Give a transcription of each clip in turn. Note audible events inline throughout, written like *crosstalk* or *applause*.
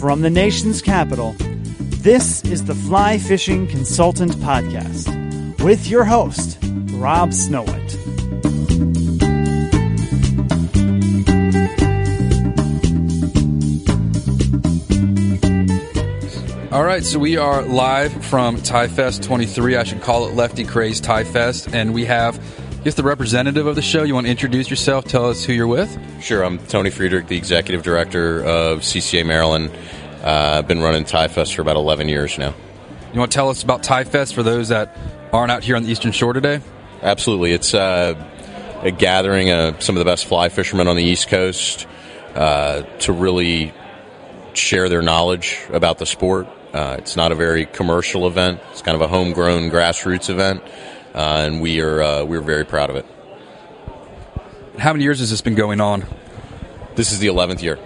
From the nation's capital, this is the Fly Fishing Consultant Podcast with your host, Rob Snowhite. All right, so we are live from Tie Fest 23. I should call it Lefty Kreh's Tie Fest, and we have Guess the representative of the show. You want to introduce yourself? Tell us who you're with. Sure, I'm Tony Friedrich, the executive director of CCA Maryland. Uh, I've been running Tie Fest for about 11 years now. You want to tell us about Tie Fest for those that aren't out here on the Eastern Shore today? Absolutely. It's uh, a gathering of some of the best fly fishermen on the East Coast uh, to really share their knowledge about the sport. Uh, it's not a very commercial event. It's kind of a homegrown grassroots event, uh, and we are uh, we're very proud of it. How many years has this been going on? This is the 11th year.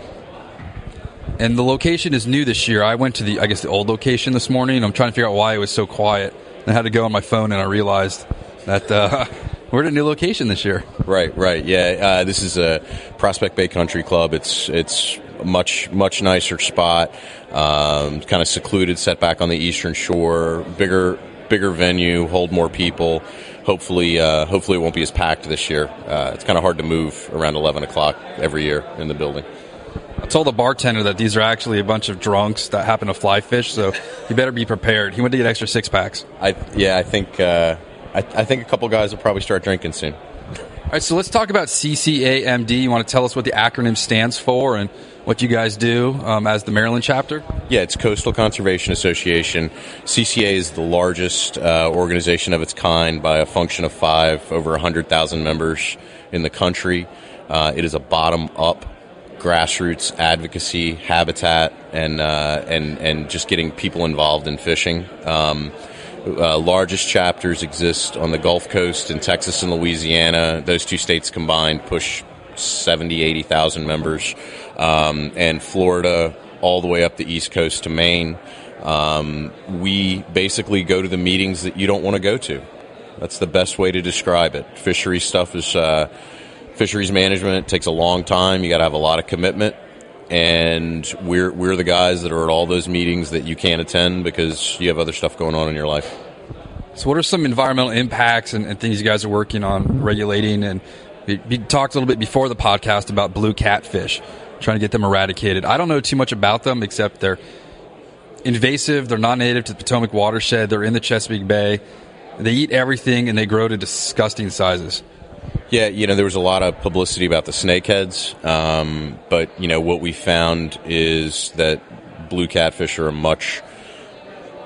And the location is new this year. I went to the, I guess, the old location this morning. I'm trying to figure out why it was so quiet. I had to go on my phone, and I realized that uh, *laughs* we're at a new location this year. Right, right, yeah. Uh, this is a Prospect Bay Country Club. It's it's a much much nicer spot, um, kind of secluded, set back on the eastern shore. Bigger bigger venue, hold more people. Hopefully, uh, hopefully it won't be as packed this year. Uh, it's kind of hard to move around 11 o'clock every year in the building. I told the bartender that these are actually a bunch of drunks that happen to fly fish, so you better be prepared. He went to get extra six packs. I yeah, I think uh, I, I think a couple guys will probably start drinking soon. All right, so let's talk about CCAMD. You want to tell us what the acronym stands for and what you guys do um, as the Maryland chapter? Yeah, it's Coastal Conservation Association. CCA is the largest uh, organization of its kind by a function of five, over 100,000 members in the country. Uh, it is a bottom up grassroots advocacy, habitat, and uh, and and just getting people involved in fishing. Um, uh, largest chapters exist on the Gulf Coast in Texas and Louisiana. Those two states combined push 70, 80,000 members. Um, and Florida all the way up the East Coast to Maine. Um, we basically go to the meetings that you don't want to go to. That's the best way to describe it. Fishery stuff is uh, fisheries management. It takes a long time. You got to have a lot of commitment. And we're we're the guys that are at all those meetings that you can't attend because you have other stuff going on in your life. So, what are some environmental impacts and, and things you guys are working on regulating? And we, we talked a little bit before the podcast about blue catfish, trying to get them eradicated. I don't know too much about them except they're invasive. They're not native to the Potomac watershed. They're in the Chesapeake Bay. They eat everything and they grow to disgusting sizes. Yeah, you know, there was a lot of publicity about the snakeheads, um, but you know what we found is that blue catfish are a much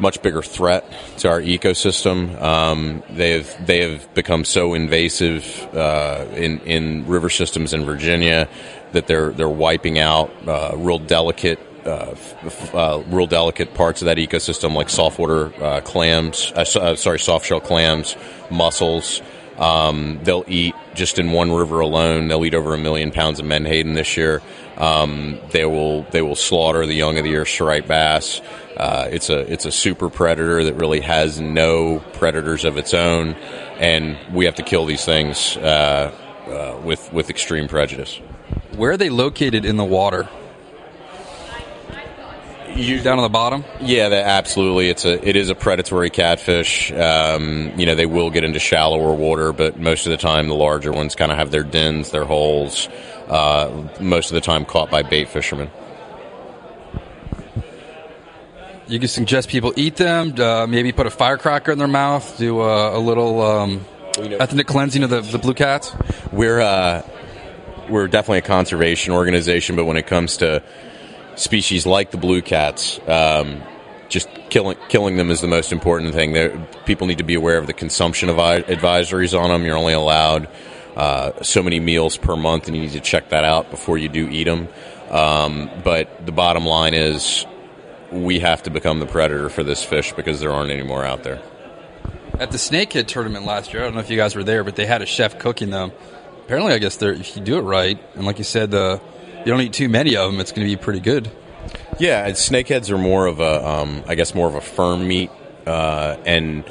much bigger threat to our ecosystem. Um, they have they have become so invasive uh, in in river systems in Virginia that they're they're wiping out uh, real delicate. Uh, uh, real delicate parts of that ecosystem, like saltwater uh, clams, uh, sorry, softshell clams, mussels. Um, they'll eat just in one river alone. They'll eat over a million pounds of menhaden this year. Um, they will they will slaughter the young of the year striped bass. Uh, it's a it's a super predator that really has no predators of its own, and we have to kill these things uh, uh, with with extreme prejudice. Where are they located in the water? You, Down on the bottom? Yeah, that, absolutely. It's a it is a predatory catfish. Um, you know, they will get into shallower water, but most of the time, the larger ones kind of have their dens, their holes. Uh, most of the time, caught by bait fishermen. You can suggest people eat them, uh, maybe put a firecracker in their mouth, do a, a little um, ethnic cleansing of the, the blue cats. We're uh, we're definitely a conservation organization, but when it comes to species like the blue cats, um, just killing killing them is the most important thing. There, people need to be aware of the consumption of advisories on them. You're only allowed uh, so many meals per month, and you need to check that out before you do eat them. Um, but the bottom line is, we have to become the predator for this fish because there aren't any more out there. At the Snakehead tournament last year, I don't know if you guys were there, but they had a chef cooking them. Apparently, I guess they're, if you do it right, and like you said, the you don't eat too many of them, it's going to be pretty good. Yeah, snakeheads are more of a, um, I guess, more of a firm meat, uh, and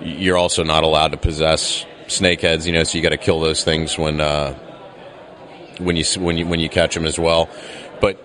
you're also not allowed to possess snakeheads. You know, so you got to kill those things when uh, when you when you when you catch them as well. But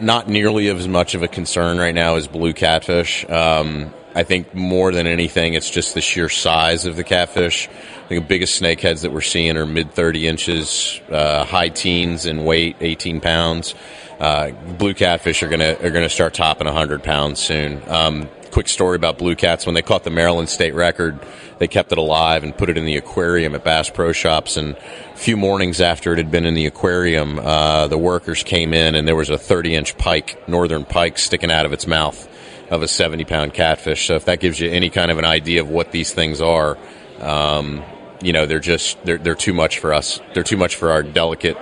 not nearly as much of a concern right now as blue catfish. Um, I think more than anything, it's just the sheer size of the catfish. I think the biggest snakeheads that we're seeing are mid 30 inches, uh, high teens in weight, 18 pounds. Uh, blue catfish are gonna are gonna start topping 100 pounds soon. Um, quick story about blue cats: when they caught the Maryland state record, they kept it alive and put it in the aquarium at Bass Pro Shops. And a few mornings after it had been in the aquarium, uh, the workers came in and there was a 30 inch pike, northern pike, sticking out of its mouth of a 70 pound catfish. So if that gives you any kind of an idea of what these things are, um, you know, they're just they're they're too much for us. They're too much for our delicate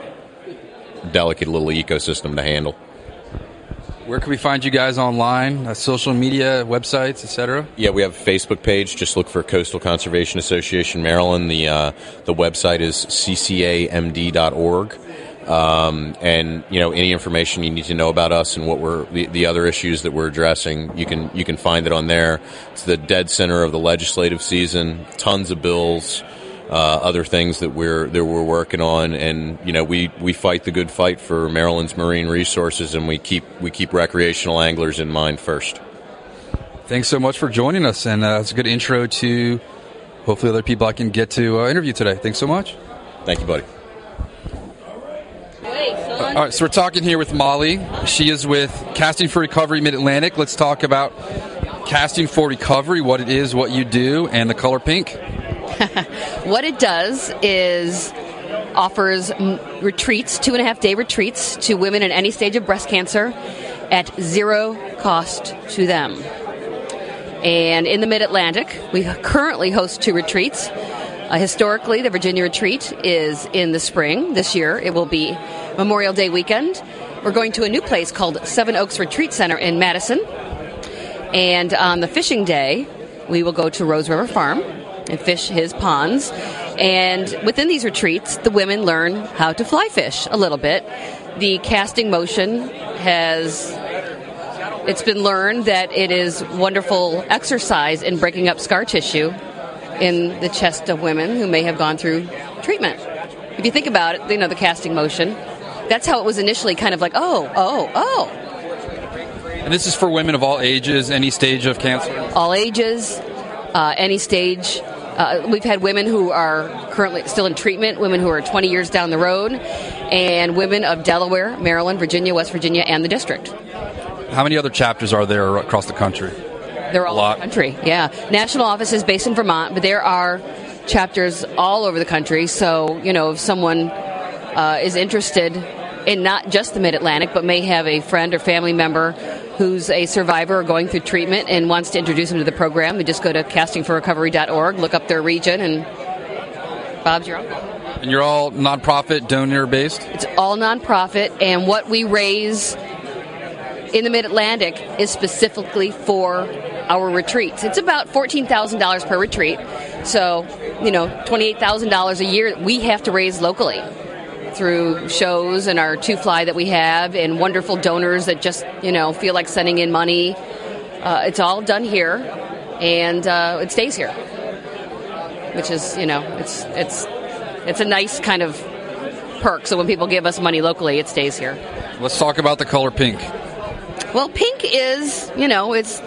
delicate little ecosystem to handle. Where can we find you guys online? Uh, social media, websites, etc. Yeah, we have a Facebook page. Just look for Coastal Conservation Association Maryland. The uh, the website is ccamd.org. Um, and you know any information you need to know about us and what we're the, the, other issues that we're addressing, you can you can find it on there. It's the dead center of the legislative season. Tons of bills uh, other things that we're that we're working on, and you know we, we fight the good fight for Maryland's marine resources, and we keep we keep recreational anglers in mind first. Thanks so much for joining us, and uh, it's a good intro to hopefully other people I can get to uh, interview today. Thanks so much. Thank you, buddy. All right, so we're talking here with Molly. She is with Casting for Recovery Mid Atlantic. Let's talk about casting for recovery, what it is, what you do, and the color pink. *laughs* what it does is offers retreats, two and a half day retreats to women in any stage of breast cancer at zero cost to them. And in the Mid Atlantic, we currently host two retreats. Uh, historically, the Virginia retreat is in the spring. This year, it will be Memorial Day weekend. We're going to a new place called Seven Oaks Retreat Center in Madison. And on the fishing day, we will go to Rose River Farm and fish his ponds. And within these retreats, the women learn how to fly fish a little bit. The casting motion has it's been learned that it is wonderful exercise in breaking up scar tissue in the chest of women who may have gone through treatment. If you think about it, you know the casting motion. That's how it was initially kind of like, oh, oh, oh. And this is for women of all ages, any stage of cancer? All ages, uh, any stage. Uh, we've had women who are currently still in treatment, women who are 20 years down the road, and women of Delaware, Maryland, Virginia, West Virginia, and the district. How many other chapters are there across the country? They're all A lot. over the country. Yeah, national office is based in Vermont, but there are chapters all over the country. So you know, if someone uh, is interested in not just the Mid Atlantic, but may have a friend or family member who's a survivor or going through treatment and wants to introduce them to the program, they just go to castingforrecovery.org, look up their region, and Bob's your uncle. And you're all nonprofit, donor based? It's all nonprofit, and what we raise in the Mid Atlantic is specifically for our retreats. It's about $14,000 per retreat. So, you know, $28,000 a year we have to raise locally through shows and our two fly that we have and wonderful donors that just, you know, feel like sending in money. Uh, it's all done here and uh, it stays here. Which is, you know, it's it's it's a nice kind of perk. So when people give us money locally, it stays here. Let's talk about the color pink. Well, pink is, you know, it's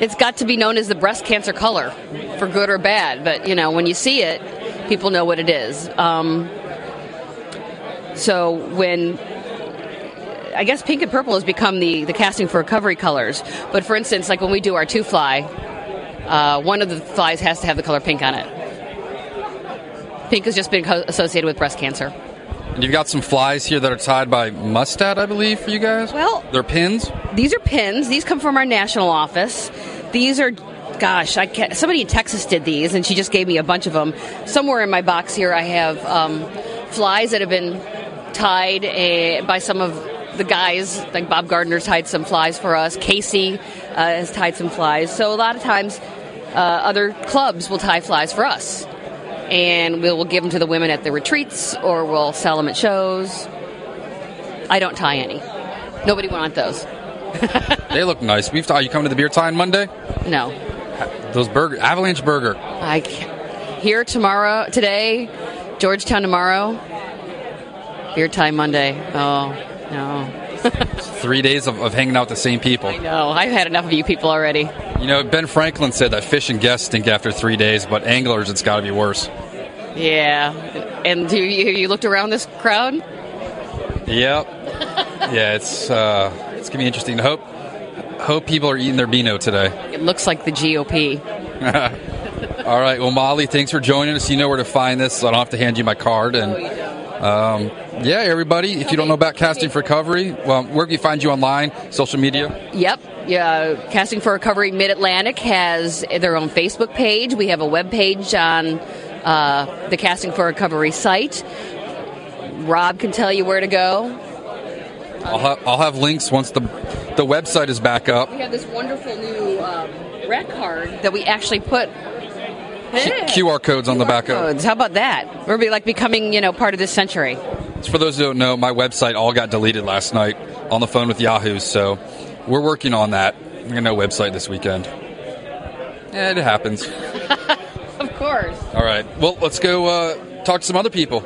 it's got to be known as the breast cancer color, for good or bad. But you know, when you see it, people know what it is. Um, so when I guess pink and purple has become the the casting for recovery colors. But for instance, like when we do our two fly, uh, one of the flies has to have the color pink on it. Pink has just been co- associated with breast cancer. And you've got some flies here that are tied by Mustad, I believe, for you guys? Well- they're pins? These are pins. These come from our national office. These are, gosh, I can't, somebody in Texas did these, and she just gave me a bunch of them. Somewhere in my box here, I have um, flies that have been tied uh, by some of the guys. Like Bob Gardner tied some flies for us. Casey uh, has tied some flies. So a lot of times, uh, other clubs will tie flies for us. And we will give them to the women at the retreats, or we'll sell them at shows. I don't tie any. Nobody want those. *laughs* They look nice. We've are you coming to the beer time Monday? No. Those burger Avalanche Burger. I here tomorrow, today, Georgetown tomorrow, beer time Monday. Oh no, *laughs* Three days of, of hanging out with the same people. no! I've had enough of you people already. You know, Ben Franklin said that fish and guests stink after three days, but anglers, it's got to be worse. Yeah, and do you, you looked around this crowd? Yep. yeah, it's uh, it's gonna be interesting. Hope hope people are eating their Beano today. It looks like the GOP. *laughs* All right. Well, Molly, thanks for joining us. You know where to find this, so I don't have to hand you my card. And um, yeah, everybody, if you don't know about Casting for Recovery, well, where can you find you online, social media? Yep. Yeah, Casting for Recovery Mid Atlantic has their own Facebook page. We have a web page on uh, the Casting for Recovery site. Rob can tell you where to go. I'll, ha- I'll have links once the the website is back up. We have this wonderful new um, red card that we actually put QR codes on the back of. codes. How about that? We're be like becoming, you know, part of this century. For those who don't know, my website all got deleted last night on the phone with Yahoo, so we're working on that. We're gonna know website this weekend. Yeah, it happens. *laughs* Of course. All right. Well, let's go uh, talk to some other people.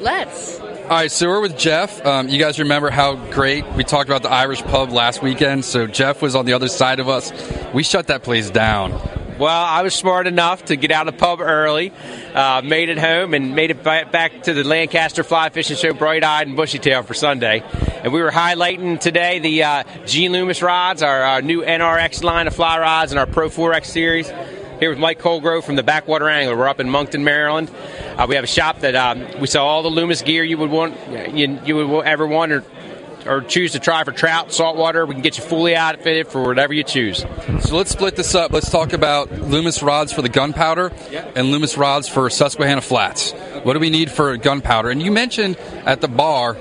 Let's. All right, so we're with Jeff. Um, you guys remember how great we talked about the Irish pub last weekend? So Jeff was on the other side of us. We shut that place down. Well, I was smart enough to get out of the pub early, uh, made it home, and made it back to the Lancaster Fly Fishing Show, bright eyed and bushy tailed for Sunday. And we were highlighting today the uh, G Loomis rods, our, our new NRX line of fly rods, and our Pro 4X series. Here with Mike Colgrove from the Backwater Angler. We're up in Monkton, Maryland. Uh, we have a shop that um, we sell all the Loomis gear you would want, you, you would ever want, or or choose to try for trout, saltwater. We can get you fully outfitted for whatever you choose. So let's split this up. Let's talk about Loomis rods for the gunpowder and Loomis rods for Susquehanna Flats. What do we need for gunpowder? And you mentioned at the bar,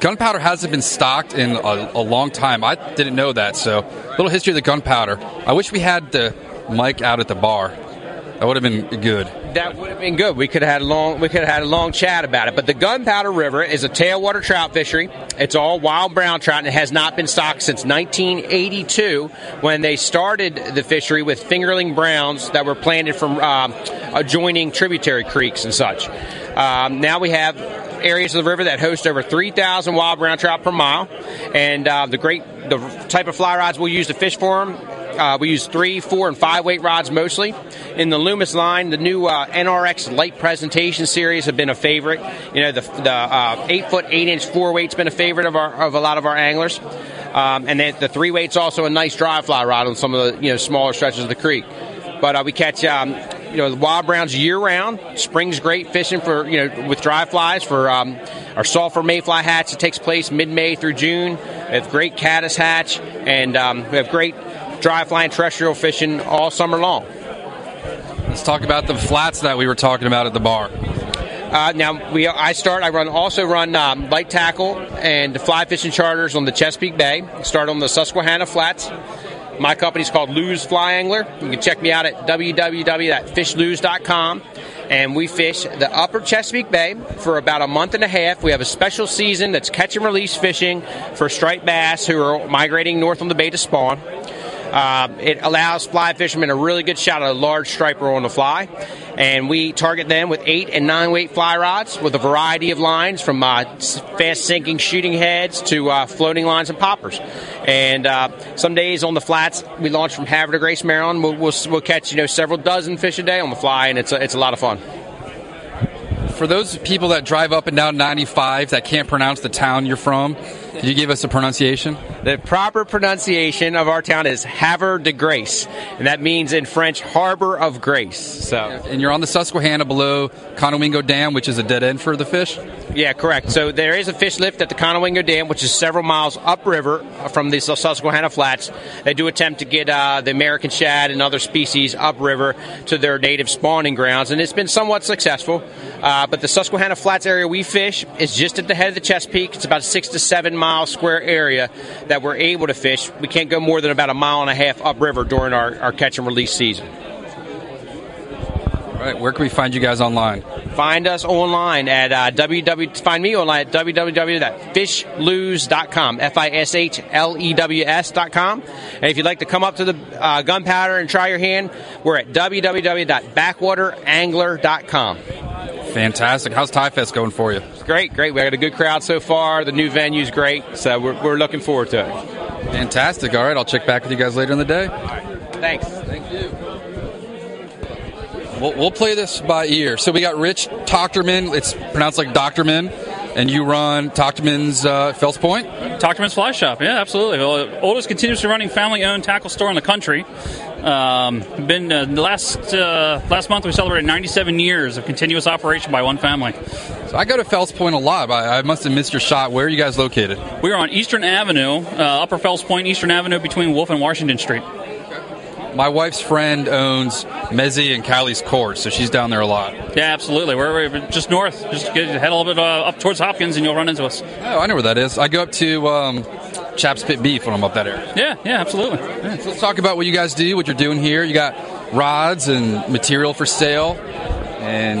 gunpowder hasn't been stocked in a, a long time. I didn't know that. So, a little history of the gunpowder. I wish we had the mic out at the bar. That would have been good. That would have been good. We could have had a long we could have had a long chat about it. But the Gunpowder River is a tailwater trout fishery. It's all wild brown trout and it has not been stocked since 1982 when they started the fishery with fingerling browns that were planted from um, adjoining tributary creeks and such. Um, now we have areas of the river that host over 3,000 wild brown trout per mile, and uh, the great the type of fly rods we'll use to fish for them. Uh, we use three, four, and five weight rods mostly. In the Loomis line, the new uh, NRX light presentation series have been a favorite. You know, the, the uh, eight foot, eight inch four weight's been a favorite of our of a lot of our anglers. Um, and then the three weight's also a nice dry fly rod on some of the you know smaller stretches of the creek. But uh, we catch um, you know the wild browns year round. Spring's great fishing for you know with dry flies for um, our sulfur mayfly hatch. It takes place mid May through June. We have great caddis hatch, and um, we have great dry fly and terrestrial fishing all summer long. Let's talk about the flats that we were talking about at the bar. Uh, now we, I start. I run also run um, light tackle and fly fishing charters on the Chesapeake Bay. Start on the Susquehanna Flats. My company's called Lews Fly Angler. You can check me out at www.fishlews.com. And we fish the upper Chesapeake Bay for about a month and a half. We have a special season that's catch and release fishing for striped bass who are migrating north on the bay to spawn. Uh, it allows fly fishermen a really good shot at a large striper on the fly, and we target them with eight and nine weight fly rods with a variety of lines from uh, fast sinking shooting heads to uh, floating lines and poppers. And uh, some days on the flats, we launch from Havre de Grace, Maryland. We'll, we'll, we'll, catch you know several dozen fish a day on the fly, and it's a, it's a lot of fun. For those people that drive up and down 95 that can't pronounce the town you're from, could you give us a pronunciation? The proper pronunciation of our town is Havre de Grace, and that means in French "harbor of grace." So, and you're on the Susquehanna below Conowingo Dam, which is a dead end for the fish. Yeah, correct. So there is a fish lift at the Conowingo Dam, which is several miles upriver from the Susquehanna Flats. They do attempt to get uh, the American shad and other species upriver to their native spawning grounds, and it's been somewhat successful. Uh, but the Susquehanna Flats area we fish is just at the head of the Chesapeake. It's about six to seven miles mile square area that we're able to fish. We can't go more than about a mile and a half upriver during our, our catch and release season. All right, where can we find you guys online? Find us online at uh, www. Find me online at www.fishlews.com. F i s h l e w s.com. And if you'd like to come up to the uh, gunpowder and try your hand, we're at www.backwaterangler.com. Fantastic. How's Tie Fest going for you? It's great, great. We got a good crowd so far. The new venue's great, so we're, we're looking forward to it. Fantastic. All right, I'll check back with you guys later in the day. Thanks. Thank you. We'll, we'll play this by ear. So we got Rich Tochterman. It's pronounced like Doctorman. And you run Tochterman's uh, Fells Point? Tochterman's Fly Shop, yeah, absolutely. Oldest continuously running family-owned tackle store in the country. Um, been uh, last uh, last month we celebrated 97 years of continuous operation by one family. So I go to Fells Point a lot. I, I must have missed your shot. Where are you guys located? We are on Eastern Avenue, uh, Upper Fells Point, Eastern Avenue, between Wolfe and Washington Street. My wife's friend owns Mezzi and Callie's Court, so she's down there a lot. Yeah, absolutely. We're, we're just north. Just get, head a little bit uh, up towards Hopkins, and you'll run into us. Oh, I know where that is. I go up to um, Chaps Pit Beef when I'm up that area. Yeah, yeah, absolutely. Yeah. So let's talk about what you guys do, what you're doing here. You got rods and material for sale, and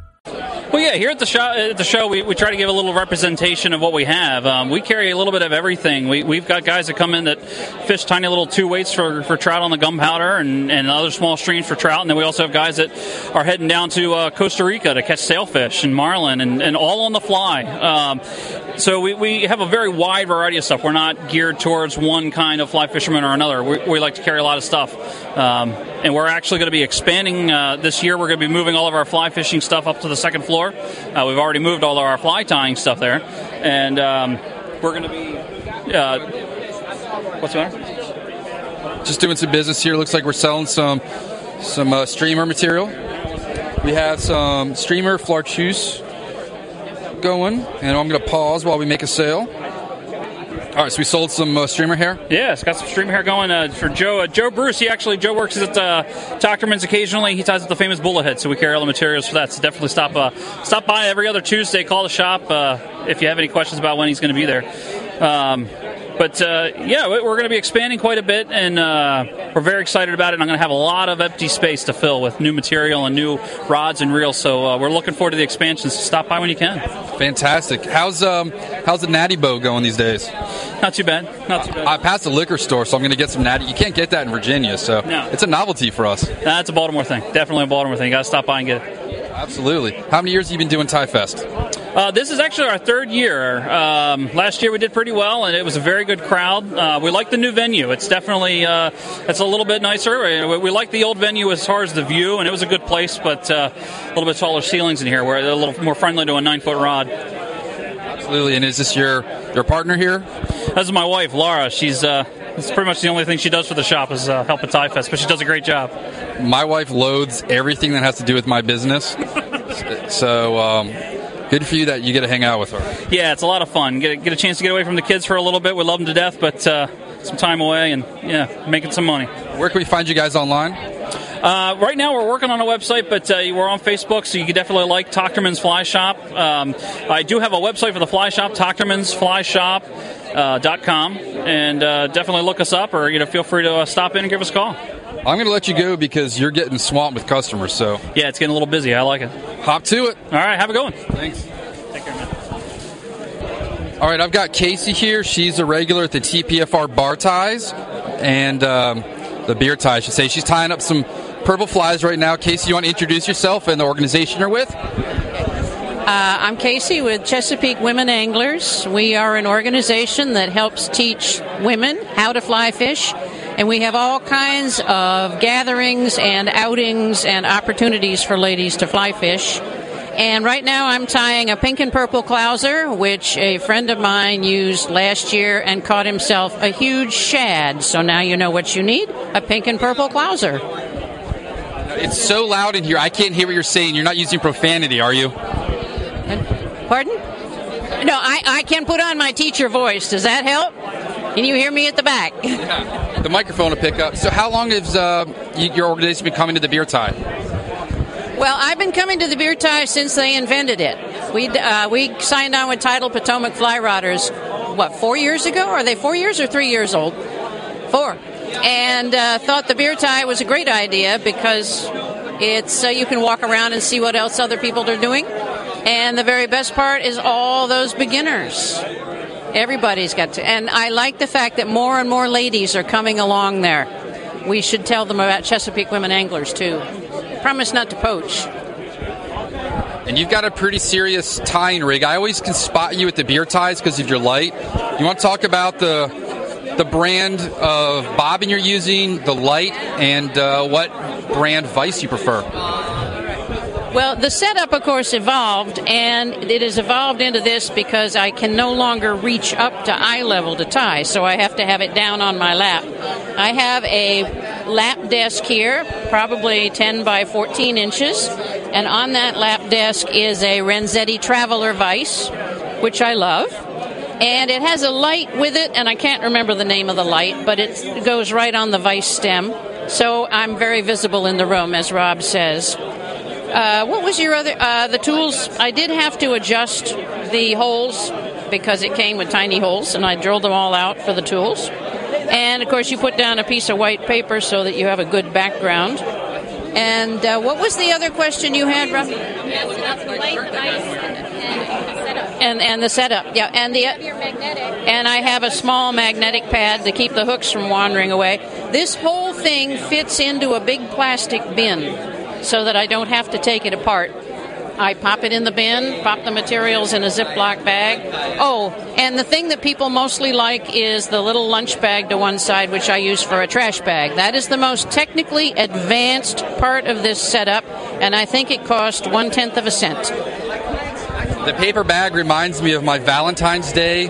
Well, yeah, here at the show, at the show we, we try to give a little representation of what we have. Um, we carry a little bit of everything. We, we've got guys that come in that fish tiny little two weights for, for trout on the gunpowder and, and other small streams for trout. And then we also have guys that are heading down to uh, Costa Rica to catch sailfish and marlin and, and all on the fly. Um, so we, we have a very wide variety of stuff. We're not geared towards one kind of fly fisherman or another. We, we like to carry a lot of stuff. Um, and we're actually going to be expanding uh, this year. We're going to be moving all of our fly fishing stuff up to the second floor. Uh, we've already moved all of our fly tying stuff there, and um, we're going to be. Uh, what's the matter? just doing some business here. Looks like we're selling some some uh, streamer material. We have some streamer flarcheuse going, and I'm going to pause while we make a sale. All right, so we sold some uh, streamer hair. Yeah, it's got some streamer hair going uh, for Joe. Uh, Joe Bruce, he actually Joe works at uh, Tochterman's occasionally. He ties at the famous Bullet Head, so we carry all the materials for that. So definitely stop uh, stop by every other Tuesday. Call the shop uh, if you have any questions about when he's going to be there. Um, But uh, yeah, we- we're going to be expanding quite a bit, and uh, we're very excited about it. And I'm going to have a lot of empty space to fill with new material and new rods and reels. So uh, we're looking forward to the expansions. Stop by when you can. Fantastic. How's um how's the Natty Boh going these days? Not too bad. Not too bad. I passed the liquor store, so I'm going to get some natty. You can't get that in Virginia, so No. it's a novelty for us. That's a Baltimore thing. Definitely a Baltimore thing. You got to stop by and get it. Absolutely. How many years have you been doing Tie Fest? Uh, this is actually our third year. Um, last year we did pretty well, and it was a very good crowd. Uh, we like the new venue. It's definitely uh, it's a little bit nicer. We, we like the old venue as far as the view, and it was a good place, but uh, a little bit taller ceilings in here, where they're a little more friendly to a nine foot rod. Absolutely. And is this your your partner here? This is my wife, Laura. She's uh, it's pretty much the only thing she does for the shop is uh, help at Tie Fest, but she does a great job. My wife loathes everything that has to do with my business. so um, good for you that you get to hang out with her. Yeah, it's a lot of fun. Get a, get a chance to get away from the kids for a little bit. We love them to death, but uh, some time away and yeah, making some money. Where can we find you guys online? Uh, right now, we're working on a website, but uh, we're on Facebook, so you can definitely like Tochterman's Fly Shop. Um, I do have a website for the Fly Shop, Tochterman's fly shop, Tochterman'sFlyShop.com, and uh, definitely look us up, or you know, feel free to uh, stop in and give us a call. I'm going to let you go because you're getting swamped with customers. So Yeah, it's getting a little busy. I like it. hop to it. All right, have a good one. Thanks. Take care, man. All right, I've got Casey here. She's a regular at the TPFR bar ties and um, the beer tie, I should say. She's tying up some purple flies right now. Casey, you want to introduce yourself and the organization you're with? Uh, I'm Casey with Chesapeake Women Anglers. We are an organization that helps teach women how to fly fish, and we have all kinds of gatherings and outings and opportunities for ladies to fly fish. And right now I'm tying a pink and purple clouser, which a friend of mine used last year and caught himself a huge shad. So now you know what you need a pink and purple clouser. It's so loud in here, I can't hear what you're saying. You're not using profanity, are you? Pardon? No, I, I can put on my teacher voice. Does that help? Can you hear me at the back? The microphone will pick up. So, how long has uh, your organization been coming to the beer tie? Well, I've been coming to the beer tie since they invented it. We uh, we signed on with Tidal Potomac Fly Rodders, what four years ago? Are they four years or three years old? Four. And uh, thought the beer tie was a great idea because it's uh, you can walk around and see what else other people are doing. And the very best part is all those beginners. Everybody's got to. And I like the fact that more and more ladies are coming along there. We should tell them about Chesapeake Women Anglers too. Promise not to poach. And you've got a pretty serious tying rig. I always can spot you at the beer ties because of your light. You want to talk about the the brand of bobbin you're using, the light, and uh, what brand vice you prefer? Well, the setup, of course, evolved, and it has evolved into this because I can no longer reach up to eye level to tie, so I have to have it down on my lap. I have a lap desk here, probably 10 by 14 inches, and on that lap desk is a Renzetti Traveler Vice, which I love. And it has a light with it, and I can't remember the name of the light, but it goes right on the vice stem. So I'm very visible in the room, as Rob says. Uh, what was your other? Uh, the tools. I did have to adjust the holes because it came with tiny holes, and I drilled them all out for the tools. And of course, you put down a piece of white paper so that you have a good background. And uh, what was the other question you had, Rob? And and the setup, yeah, and the and I have a small magnetic pad to keep the hooks from wandering away. This whole thing fits into a big plastic bin, so that I don't have to take it apart. I pop it in the bin, pop the materials in a Ziploc bag. Oh, and the thing that people mostly like is the little lunch bag to one side, which I use for a trash bag. That is the most technically advanced part of this setup, and I think it cost one tenth of a cent. The paper bag reminds me of my Valentine's Day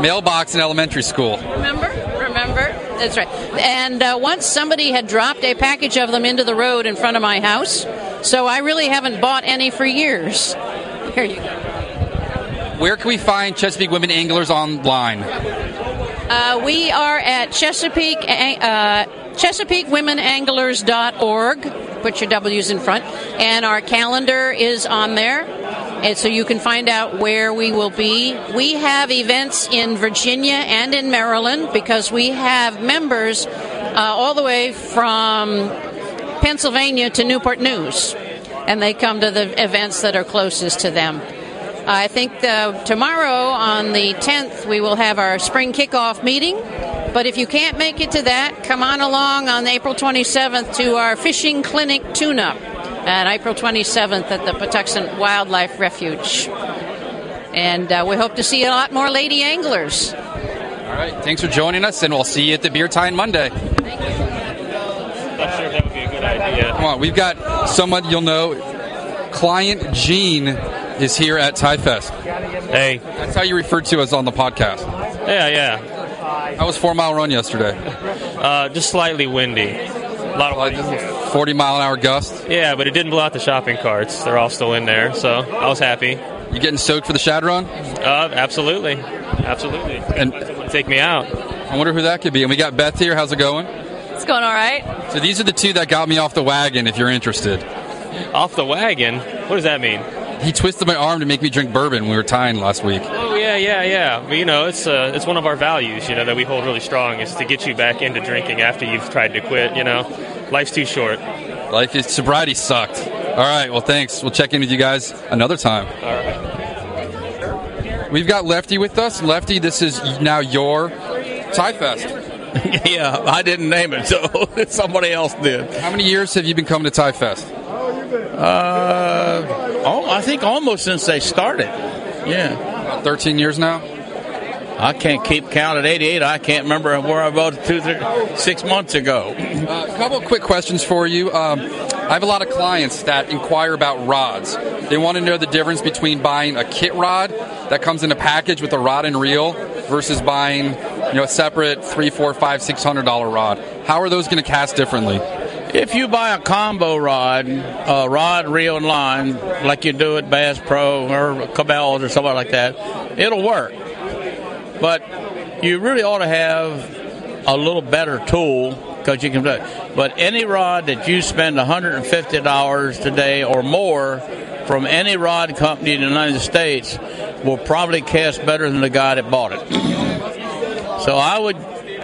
mailbox in elementary school. Remember? Remember? That's right. And uh, once somebody had dropped a package of them into the road in front of my house, so I really haven't bought any for years. Here you go. Where can we find Chesapeake Women Anglers online? Uh, we are at Chesapeake, uh, ChesapeakeWomenAnglers.org. Put your W's in front. And our calendar is on there. And so you can find out where we will be. We have events in Virginia and in Maryland because we have members uh, all the way from Pennsylvania to Newport News, and they come to the events that are closest to them. I think the, tomorrow on the 10th we will have our spring kickoff meeting. But if you can't make it to that, come on along on April 27th to our fishing clinic tune-up on April 27th at the Patuxent Wildlife Refuge. And uh, we hope to see a lot more lady anglers. All right. Thanks for joining us, and we'll see you at the Beer Time Monday. Thank you. Not sure if that would be a good idea. Come on, we've got someone you'll know. Client Gene is here at Tie Fest. Hey. That's how you referred to us on the podcast. Yeah, yeah. How was Four Mile Run yesterday? Uh, just slightly windy. A lot of like 40 mile an hour gust. Yeah, but it didn't blow out the shopping carts. They're all still in there, so I was happy. You getting soaked for the Shad Run? Uh, absolutely, absolutely. And take me out. I wonder who that could be. And we got Beth here. How's it going? It's going all right. So these are the two that got me off the wagon. If you're interested. Off the wagon? What does that mean? He twisted my arm to make me drink bourbon. We were tying last week. Yeah, yeah, yeah. But, you know, it's uh, it's one of our values. You know that we hold really strong is to get you back into drinking after you've tried to quit. You know, life's too short. Life is sobriety sucked. All right. Well, thanks. We'll check in with you guys another time. All right. We've got Lefty with us. Lefty, this is now your Tie Fest. *laughs* yeah, I didn't name it, so *laughs* somebody else did. How many years have you been coming to Tie Fest? Uh, oh, I think almost since they started. Yeah. About 13 years now? I can't keep count at 88. I can't remember where I was two, three, six months ago. Uh, a couple of quick questions for you. Um, I have a lot of clients that inquire about rods. They want to know the difference between buying a kit rod that comes in a package with a rod and reel versus buying, you know, a separate three, four, five, six hundred dollar rod. How are those going to cast differently? If you buy a combo rod, a rod, reel, and line, like you do at Bass Pro or Cabela's or something like that, it'll work. But you really ought to have a little better tool because you can do it. But any rod that you spend $150 today or more from any rod company in the United States will probably cast better than the guy that bought it. So I would,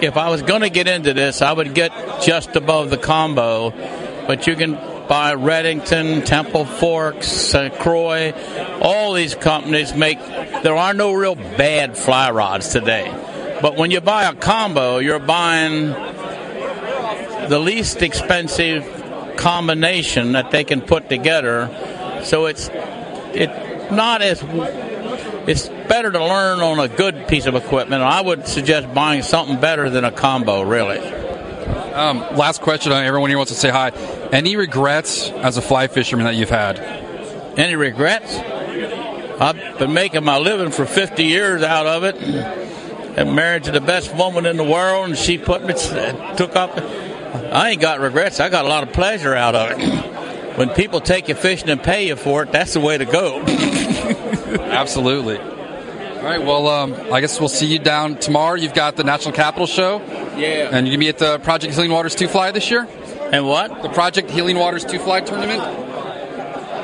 if I was going to get into this, I would get just above the combo. But you can buy Redington, Temple Forks, uh, Croix. All these companies make. There are no real bad fly rods today. But when you buy a combo, you're buying the least expensive combination that they can put together. So it's it not as it's better to learn on a good piece of equipment. I would suggest buying something better than a combo, really. Um, last question. Everyone here wants to say hi. Any regrets as a fly fisherman that you've had? Any regrets? I've been making my living for 50 years out of it. And married to the best woman in the world, and she put me, took up. I ain't got regrets. I got a lot of pleasure out of it. When people take you fishing and pay you for it, that's the way to go. *laughs* Absolutely. All right. Well, um, I guess we'll see you down tomorrow. You've got the National Capital Show. Yeah. And you're gonna be at the Project Healing Waters Two Fly this year. And what? The Project Healing Waters Two Fly tournament.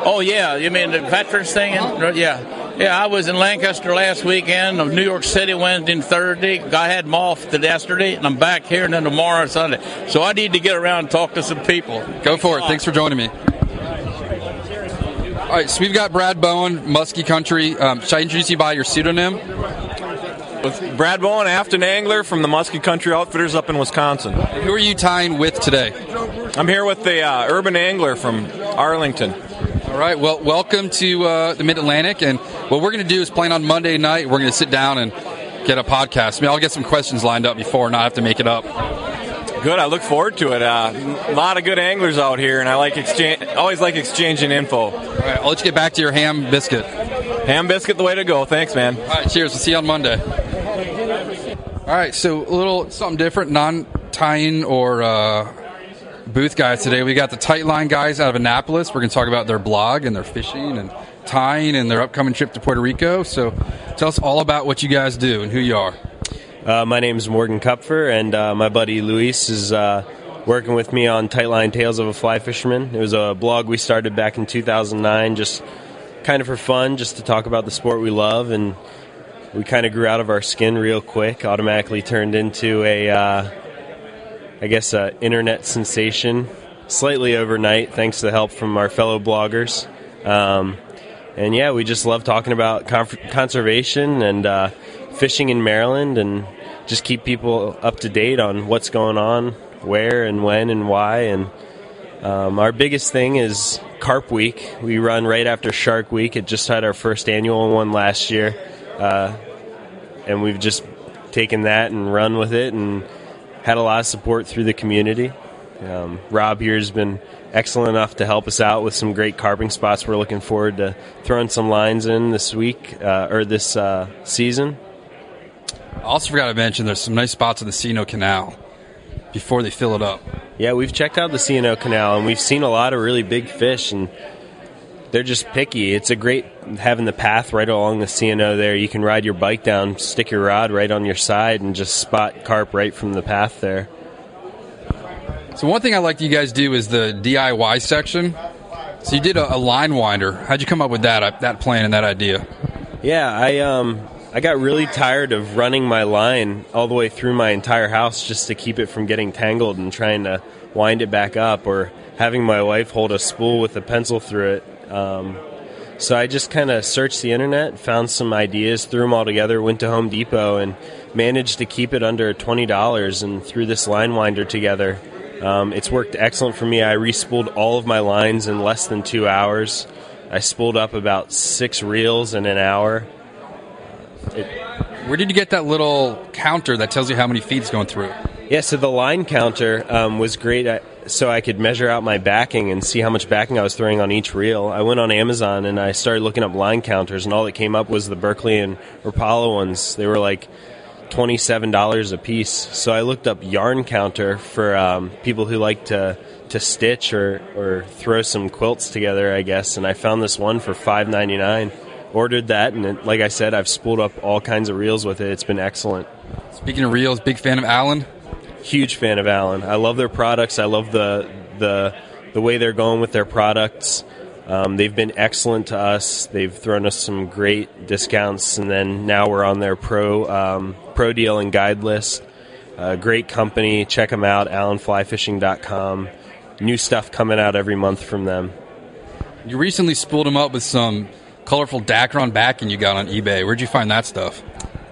Oh yeah, you mean the veterans thing? Uh-huh. Yeah, yeah. I was in Lancaster last weekend, of New York City Wednesday and Thursday. I had them off yesterday, and I'm back here and then tomorrow Sunday. So I need to get around and talk to some people. Go for it. Thanks for joining me. All right, so we've got Brad Bohen, Muskie Country. Um, should I introduce you by your pseudonym? With Brad Bohen, Afton Angler from the Muskie Country Outfitters up in Wisconsin. Who are you tying with today? I'm here with the uh, Urban Angler from Arlington. All right, well, welcome to uh, the Mid Atlantic. And what we're going to do is plan on Monday night. We're going to sit down and get a podcast. I mean, I'll get some questions lined up before, and not have to make it up. Good. I look forward to it. Uh, a lot of good anglers out here, and I like exchange. Always like exchanging info. All right, I'll let you get back to your ham biscuit. Ham biscuit, the way to go. Thanks, man. All right, cheers. We'll see you on Monday. All right, so a little something different, non-tying or uh, booth guys today. We got the Tightline guys out of Annapolis. We're going to talk about their blog and their fishing and tying and their upcoming trip to Puerto Rico. So tell us all about what you guys do and who you are. Uh, my name is Morgan Kupfer, and uh, my buddy Luis is uh, working with me on Tightline Tales of a Fly Fisherman. It was a blog we started back in 2009, just kind of for fun, just to talk about the sport we love, and we kind of grew out of our skin real quick. Automatically turned into a, uh, I guess, a internet sensation, slightly overnight, thanks to the help from our fellow bloggers. Um, and yeah, we just love talking about conf- conservation and uh, fishing in Maryland, and just keep people up to date on what's going on, where and when and why, and um, our biggest thing is Carp Week. We run right after Shark Week. It just had our first annual one last year, uh, and we've just taken that and run with it, and had a lot of support through the community. Um, Rob here has been excellent enough to help us out with some great carping spots. We're looking forward to throwing some lines in this week uh, or this uh, season. I also forgot to mention there's some nice spots in the C&O Canal before they fill it up. Yeah, we've checked out the C&O Canal and we've seen a lot of really big fish and they're just picky. It's a great having the path right along the C&O there. You can ride your bike down, stick your rod right on your side and just spot carp right from the path there. So one thing I like you guys do is the DIY section. So you did a, a line winder. How'd you come up with that that plan and that idea? Yeah, I um I got really tired of running my line all the way through my entire house just to keep it from getting tangled and trying to wind it back up or having my wife hold a spool with a pencil through it. Um, so I just kind of searched the internet, found some ideas, threw them all together, went to Home Depot, and managed to keep it under $20 and threw this line winder together. Um, it's worked excellent for me. I respooled all of my lines in less than two hours. I spooled up about six reels in an hour. It, Where did you get that little counter that tells you how many feet's going through? Yeah, so the line counter um, was great. At, so I could measure out my backing and see how much backing I was throwing on each reel. I went on Amazon and I started looking up line counters, and all that came up was the Berkley and Rapala ones. They were like twenty-seven dollars a piece. So I looked up yarn counter for um, people who like to to stitch or or throw some quilts together, I guess. And I found this one for five ninety-nine. Ordered that, and it, like I said, I've spooled up all kinds of reels with it. It's been excellent. Speaking of reels, big fan of Allen. Huge fan of Allen. I love their products. I love the the the way they're going with their products. Um, they've been excellent to us. They've thrown us some great discounts, and then now we're on their pro um, pro deal and guide list. Uh, great company. Check them out. AllenFlyFishing.com. New stuff coming out every month from them. You recently spooled them up with some colorful Dacron backing you got on eBay. Where'd you find that stuff?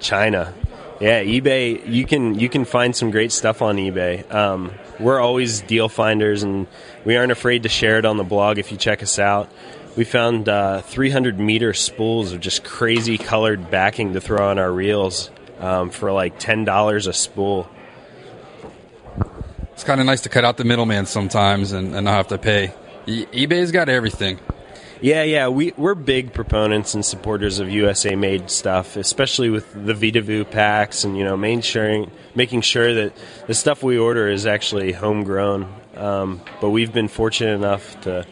China. Yeah, eBay. You can you can find some great stuff on eBay. Um, we're always deal finders, and we aren't afraid to share it on the blog if you check us out. We found uh, 300 meter spools of just crazy colored backing to throw on our reels um, for like ten dollars a spool. It's kind of nice to cut out the middleman sometimes and, and not have to pay. E- eBay's got everything. Yeah, yeah, we we're big proponents and supporters of USA made stuff, especially with the Vitavu packs and you know making sure that the stuff we order is actually homegrown. Um, but we've been fortunate enough to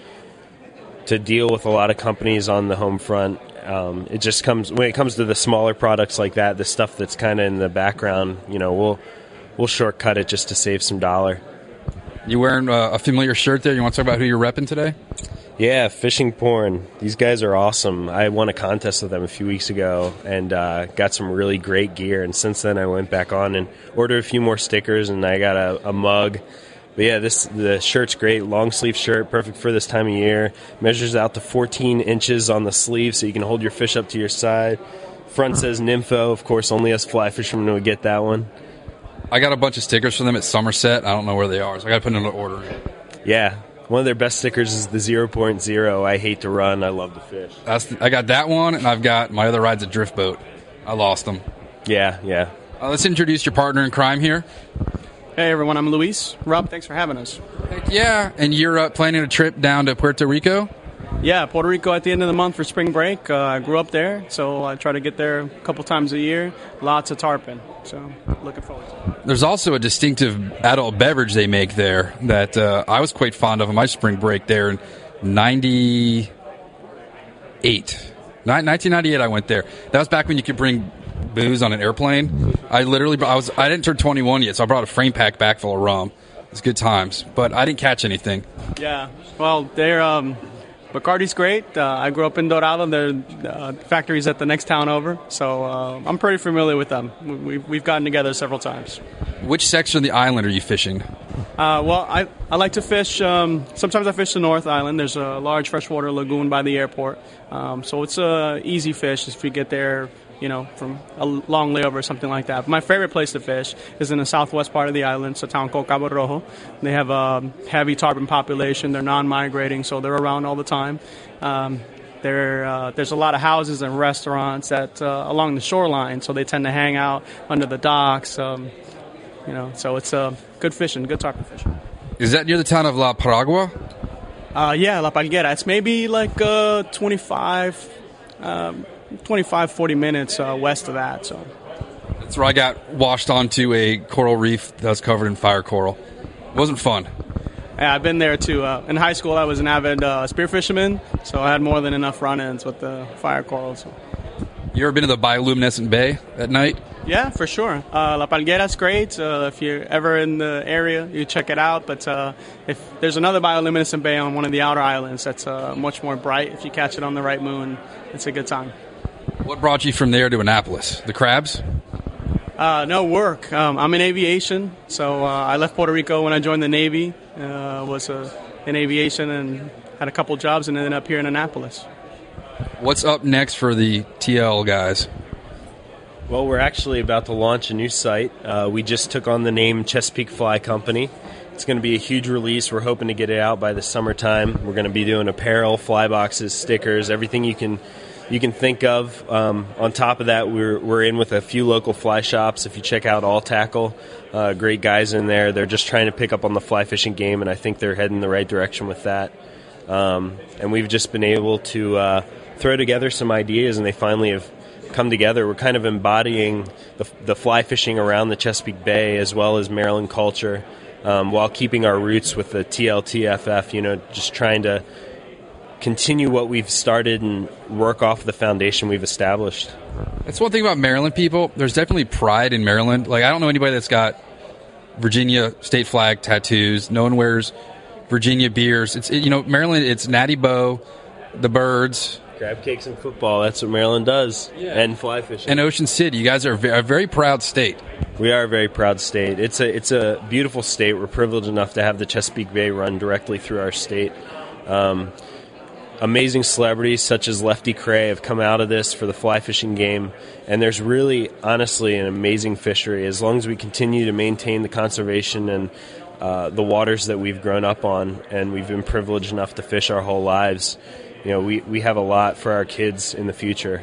to deal with a lot of companies on the home front. Um, it just comes when it comes to the smaller products like that, the stuff that's kind of in the background. You know, we'll we'll shortcut it just to save some dollar. You wearing a familiar shirt there? You want to talk about who you're repping today? Yeah, fishing porn. These guys are awesome. I won a contest with them a few weeks ago and uh, got some really great gear. And since then, I went back on and ordered a few more stickers, and I got a, a mug. But yeah, this the shirt's great. Long sleeve shirt, perfect for this time of year. Measures out to 14 inches on the sleeve, so you can hold your fish up to your side. Front says Nympho. Of course, only us fly fishermen would get that one. I got a bunch of stickers for them at Somerset. I don't know where they are, so I got to put in an order. In. Yeah, one of their best stickers is the 0.0. I hate to run. I love to fish. That's the, I got that one, and I've got my other ride's a drift boat. I lost them. Yeah, yeah. Uh, let's introduce your partner in crime here. Hey everyone, I'm Luis. Rob, thanks for having us. Heck yeah, and you're uh, planning a trip down to Puerto Rico? Yeah, Puerto Rico at the end of the month for spring break. Uh, I grew up there, so I try to get there a couple times a year. Lots of tarpon, so looking forward to it. There's also a distinctive adult beverage they make there that uh, I was quite fond of on my spring break there in 98. 1998 I went there. That was back when you could bring booze on an airplane. I literally I was I didn't turn 21 yet, so I brought a frame pack back full of rum. It's good times, but I didn't catch anything. Yeah, well, they're um, Bacardi's great. Uh, I grew up in Dorado. Their uh, factory's at the next town over, so uh, I'm pretty familiar with them. We, we've gotten together several times. Which section of the island are you fishing? Uh, well, I, I like to fish. Um, sometimes I fish the North Island. There's a large freshwater lagoon by the airport, um, so it's a easy fish if you get there you know, from a long layover or something like that. But my favorite place to fish is in the southwest part of the island. It's a town called Cabo Rojo. They have a heavy tarpon population. They're non-migrating, so they're around all the time. Um, there, uh, there's a lot of houses and restaurants that uh, along the shoreline, so they tend to hang out under the docks. Um, you know, so it's uh, good fishing, good tarpon fishing. Is that near the town of La Parguera? Uh, yeah, La Parguera. It's maybe like uh, 25, um, 25, 40 minutes uh, west of that. So that's where I got washed onto a coral reef that was covered in fire coral. It wasn't fun. Yeah, I've been there too. Uh, in high school, I was an avid uh, spear fisherman, so I had more than enough run-ins with the fire coral. So. You ever been to the bioluminescent bay at night? Yeah, for sure. Uh, La Parguera's great. Uh, if you're ever in the area, you check it out. But uh, if there's another bioluminescent bay on one of the outer islands that's uh, much more bright, if you catch it on the right moon, it's a good time. What brought you from there to Annapolis? The crabs? Uh, no work. Um, I'm in aviation, so uh, I left Puerto Rico when I joined the Navy. Uh, was uh, in aviation and had a couple jobs, and ended up here in Annapolis. What's up next for the TL guys? Well, we're actually about to launch a new site. Uh, we just took on the name Chesapeake Fly Company. It's going to be a huge release. We're hoping to get it out by the summertime. We're going to be doing apparel, fly boxes, stickers, everything you can you can think of. Um, on top of that, we're, we're in with a few local fly shops. If you check out All Tackle, uh, great guys in there. They're just trying to pick up on the fly fishing game, and I think they're heading the right direction with that. Um, and we've just been able to uh, throw together some ideas, and they finally have come together. We're kind of embodying the, the fly fishing around the Chesapeake Bay as well as Maryland culture. Um, while keeping our roots with the TLTFF, you know, just trying to continue what we've started and work off the foundation we've established. That's one thing about Maryland people. There's definitely pride in Maryland. Like I don't know anybody that's got Virginia state flag tattoos. No one wears Virginia beers. It's you know Maryland. It's Natty Boh, the birds, crab cakes and football. That's what Maryland does, yeah. and fly fishing. And Ocean City. You guys are a very proud state. We are a very proud state. It's a it's a beautiful state. We're privileged enough to have the Chesapeake Bay run directly through our state. Um, amazing celebrities such as Lefty Kreh have come out of this for the fly fishing game, and there's really, honestly, an amazing fishery. As long as we continue to maintain the conservation and uh, the waters that we've grown up on, and we've been privileged enough to fish our whole lives, you know, we, we have a lot for our kids in the future.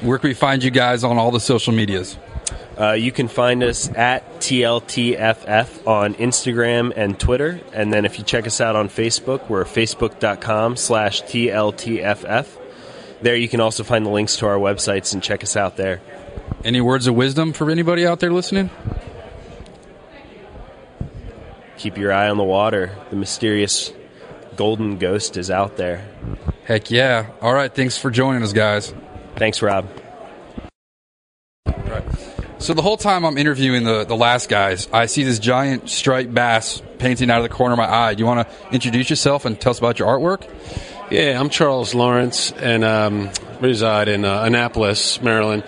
Where can we find you guys on all the social medias? Uh, you can find us at TLTFF on Instagram and Twitter. And then if you check us out on Facebook, we're facebook.com slash TLTFF. There you can also find the links to our websites and check us out there. Any words of wisdom for anybody out there listening? Keep your eye on the water. The mysterious golden ghost is out there. Heck yeah. All right. Thanks for joining us, guys. Thanks, Rob. So the whole time I'm interviewing the, the last guys, I see this giant striped bass painting out of the corner of my eye. Do you want to introduce yourself and tell us about your artwork? Yeah, I'm Charles Lawrence and um, reside in uh, Annapolis, Maryland.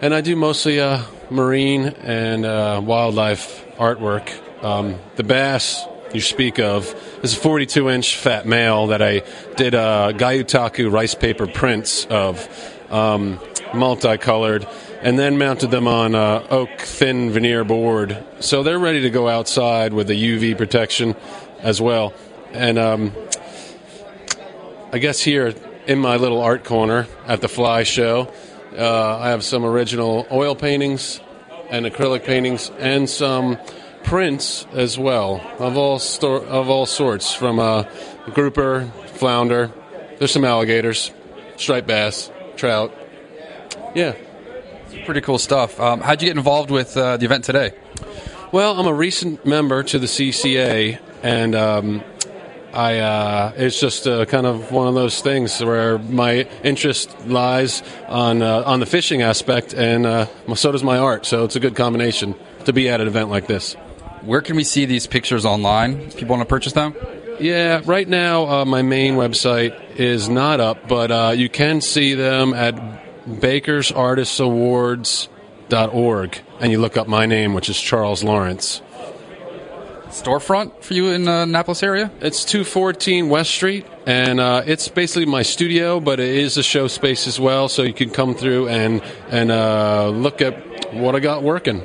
And I do mostly uh, marine and uh, wildlife artwork. Um, the bass you speak of is a 42 inch fat male that I did uh, Gyotaku rice paper prints of, um, multicolored and then mounted them on uh, oak thin veneer board. So they're ready to go outside with the UV protection as well. And um, I guess here in my little art corner at the Fly Show, uh, I have some original oil paintings and acrylic paintings and some prints as well of all sto- of all sorts from a grouper, flounder. There's some alligators, striped bass, trout. Yeah, Pretty cool stuff. Um, how'd you get involved with uh, the event today? Well, I'm a recent member to the CCA, and um, I uh, it's just uh, kind of one of those things where my interest lies on uh, on the fishing aspect, and uh, so does my art. So it's a good combination to be at an event like this. Where can we see these pictures online? People want to purchase them. Yeah, right now uh, my main website is not up, but uh, you can see them at bakersartistawards.org, and you look up my name, which is Charles Lawrence. Storefront for you in the Annapolis area? It's 214 West Street, and uh, it's basically my studio, but it is a show space as well, so you can come through and and uh, look at what I got working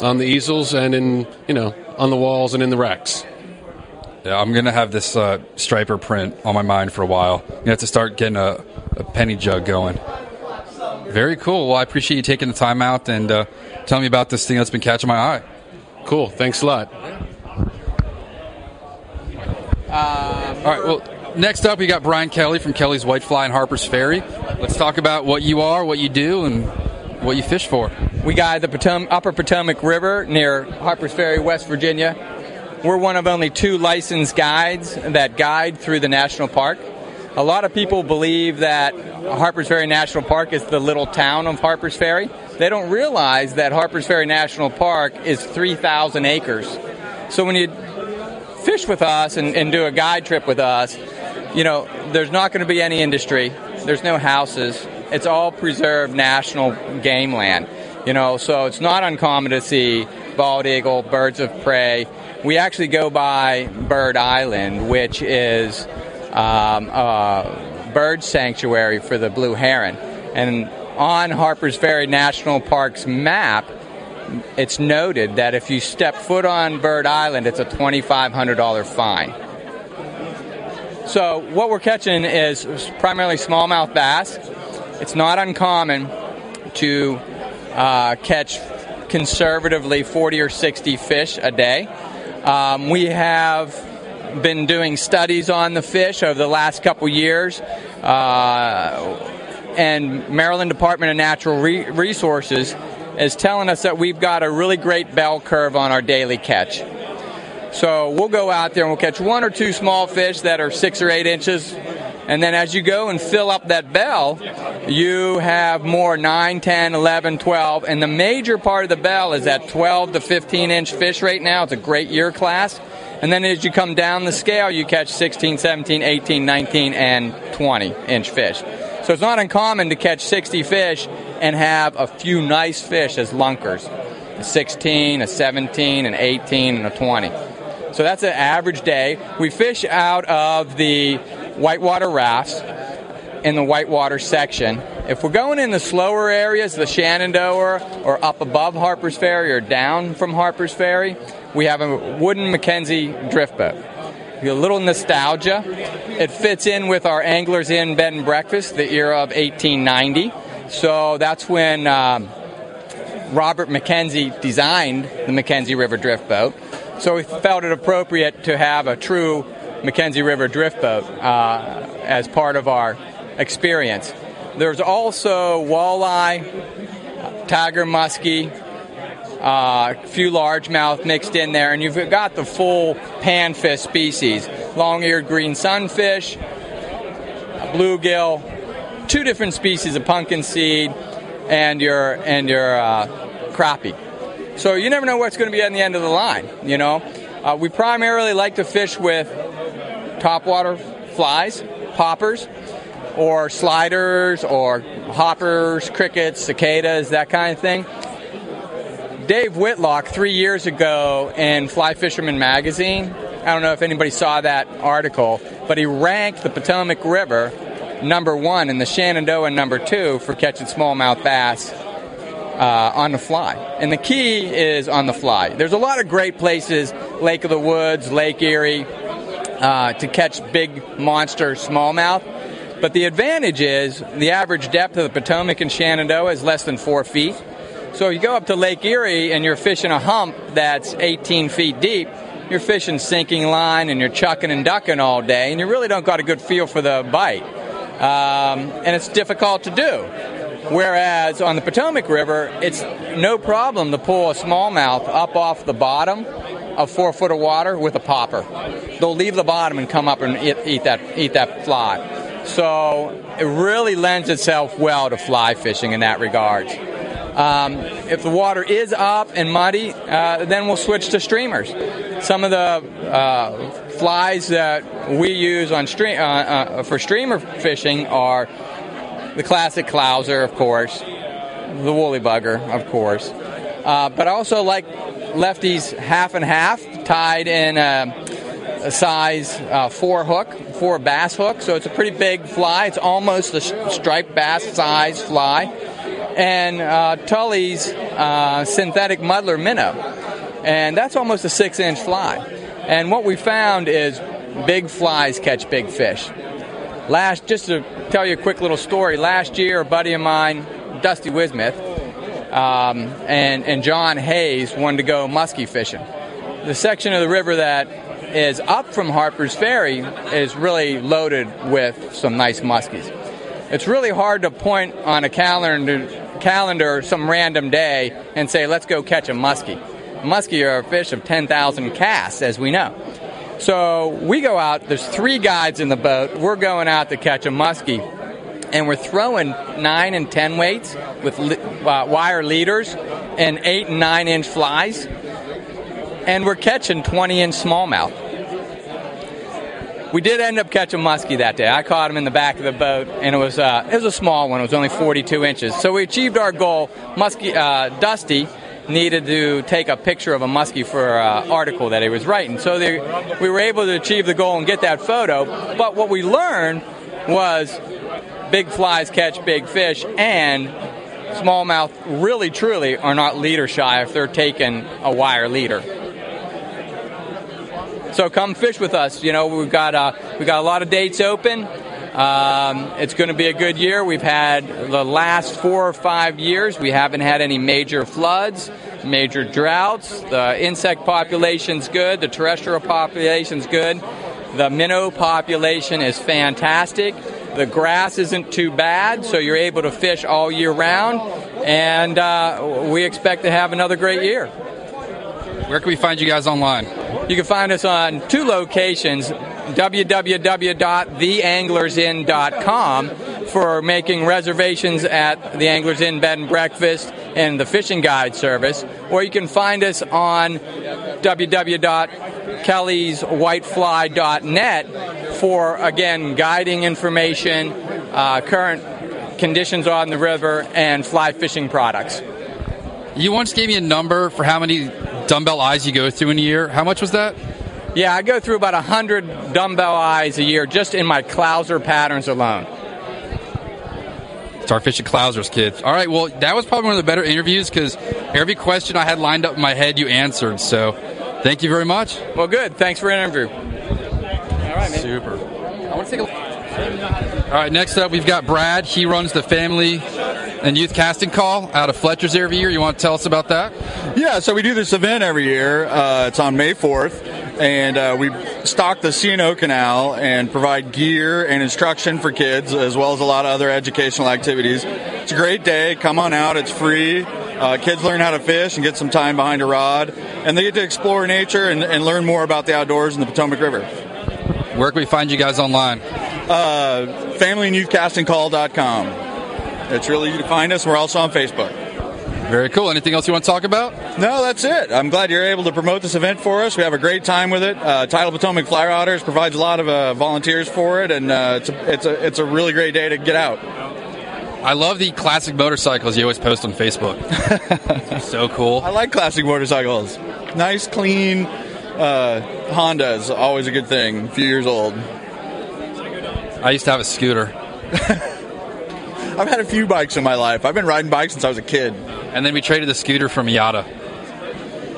on the easels and in you know on the walls and in the racks. Yeah, I'm gonna have this uh, striper print on my mind for a while. You have to start getting a, a penny jug going. Very cool. Well, I appreciate you taking the time out and uh, telling me about this thing that's been catching my eye. Cool. Thanks a lot. All right. Well, next up, we got Brian Kelly from Kelly's White Fly in Harper's Ferry. Let's talk about what you are, what you do, and what you fish for. We guide the Potom- Upper Potomac River near Harpers Ferry, West Virginia. We're one of only two licensed guides that guide through the national park. A lot of people believe that Harpers Ferry National Park is the little town of Harpers Ferry. They don't realize that Harpers Ferry National Park is 3,000 acres. So when you fish with us and, and do a guide trip with us, you know, there's not going to be any industry. There's no houses. It's all preserved national game land. You know, so it's not uncommon to see bald eagle, birds of prey. We actually go by Bird Island, which is um, bird sanctuary for the blue heron. And on Harpers Ferry National Park's map, it's noted that if you step foot on Bird Island, it's a $2,500 fine. So what we're catching is primarily smallmouth bass. It's not uncommon to uh, catch conservatively 40 or 60 fish a day. Um, we have been doing studies on the fish over the last couple years, uh, and Maryland Department of Natural Re- Resources is telling us that we've got a really great bell curve on our daily catch. So we'll go out there and we'll catch one or two small fish that are six or eight inches. And then as you go and fill up that bell, you have more 9, 10, 11, 12. And the major part of the bell is that 12 to 15 inch fish right now. It's a great year class. And then as you come down the scale, you catch 16, 17, 18, 19, and 20 inch fish. So it's not uncommon to catch 60 fish and have a few nice fish as lunkers a 16, a 17, an 18, and a 20. So that's an average day. We fish out of the whitewater rafts in the whitewater section. If we're going in the slower areas, the Shenandoah or up above Harper's Ferry or down from Harper's Ferry, we have a wooden McKenzie drift boat. A little nostalgia. It fits in with our Anglers Inn bed and breakfast, the era of 1890. So that's when um, Robert Mackenzie designed the McKenzie River drift boat. So we felt it appropriate to have a true McKenzie River drift boat uh, as part of our experience. There's also walleye, tiger muskie, uh, a few largemouth mixed in there, and you've got the full panfish species: long-eared green sunfish, bluegill, two different species of pumpkin seed, and your and your uh, crappie. So you never know what's going to be at the end of the line. You know, uh, we primarily like to fish with topwater flies, poppers, or sliders, or hoppers, crickets, cicadas, that kind of thing. Dave Whitlock, three years ago in Fly Fisherman magazine, I don't know if anybody saw that article, but he ranked the Potomac River number one and the Shenandoah number two for catching smallmouth bass uh, on the fly. And the key is on the fly. There's a lot of great places, Lake of the Woods, Lake Erie, uh, to catch big monster smallmouth. But the advantage is the average depth of the Potomac and Shenandoah is less than four feet. So you go up to Lake Erie and you're fishing a hump that's 18 feet deep. You're fishing sinking line and you're chucking and ducking all day, and you really don't got a good feel for the bite. Um, and it's difficult to do. Whereas on the Potomac River, it's no problem to pull a smallmouth up off the bottom of four foot of water with a popper. They'll leave the bottom and come up and eat, eat that eat that fly. So it really lends itself well to fly fishing in that regard. Um, if the water is up and muddy, uh, then we'll switch to streamers. Some of the uh, flies that we use on stream uh, uh, for streamer fishing are the classic clouser, of course, the woolly bugger, of course, uh, but I also like lefties half and half tied in a, a size uh, four hook, four bass hook. So it's a pretty big fly. It's almost a striped bass size fly. And uh, Tully's uh, synthetic muddler minnow. And that's almost a six inch fly. And what we found is big flies catch big fish. Last, just to tell you a quick little story, last year a buddy of mine, Dusty Wissmath, um, and, and John Hayes wanted to go muskie fishing. The section of the river that is up from Harper's Ferry is really loaded with some nice muskies. It's really hard to point on a calendar, calendar some random day and say, let's go catch a muskie. Muskie are a fish of 10,000 casts, as we know. So we go out, there's three guides in the boat. We're going out to catch a muskie and we're throwing nine and ten weights with uh, wire leaders and eight and nine inch flies, and we're catching 20 inch smallmouth. We did end up catching muskie that day. I caught him in the back of the boat, and it was uh, it was a small one. It was only 42 inches. So we achieved our goal. Muskie, uh, Dusty needed to take a picture of a muskie for an article that he was writing. So they, we were able to achieve the goal and get that photo. But what we learned was big flies catch big fish, and smallmouth really truly are not leader shy if they're taking a wire leader. So come fish with us. You know we've got uh, we got a lot of dates open. Um, it's going to be a good year. We've had the last four or five years. We haven't had any major floods, major droughts. The insect population's good. The terrestrial population's good. The minnow population is fantastic. The grass isn't too bad, so you're able to fish all year round, and uh, we expect to have another great year. Where can we find you guys online? You can find us on two locations www.theanglersinn.com for making reservations at the Anglers Inn Bed and Breakfast and the Fishing Guide service, or you can find us on www.kellyswhitefly.net for, again, guiding information, uh, current conditions on the river, and fly fishing products. You once gave me a number for how many dumbbell eyes you go through in a year. How much was that? Yeah, I go through about 100 dumbbell eyes a year just in my clouser patterns alone. Start fishing clousers, kids. All right, well, that was probably one of the better interviews because every question I had lined up in my head, you answered. So thank you very much. Well, good. Thanks for the interview. All right, man. Super. I want to take a all right, next up, we've got Brad. He runs the family and youth casting call out of Fletcher's every year. You want to tell us about that? Yeah, so we do this event every year. Uh, it's on May 4th, and uh, we stock the C&O Canal and provide gear and instruction for kids, as well as a lot of other educational activities. It's a great day. Come on out. It's free. Uh, kids learn how to fish and get some time behind a rod, and they get to explore nature and, and learn more about the outdoors and the Potomac River. Where can we find you guys online? Uh, FamilyandYouthCastingCall.com. It's really easy to find us. We're also on Facebook. Very cool. Anything else you want to talk about? No, that's it. I'm glad you're able to promote this event for us. We have a great time with it. Uh, Tidal Potomac Fly Rodders provides a lot of uh, volunteers for it, and uh, it's a, it's a it's a really great day to get out. I love the classic motorcycles you always post on Facebook. *laughs* so cool. I like classic motorcycles. Nice, clean uh, Honda is always a good thing. A few years old. I used to have a scooter. *laughs* I've had a few bikes in my life. I've been riding bikes since I was a kid. And then we traded the scooter for Miata.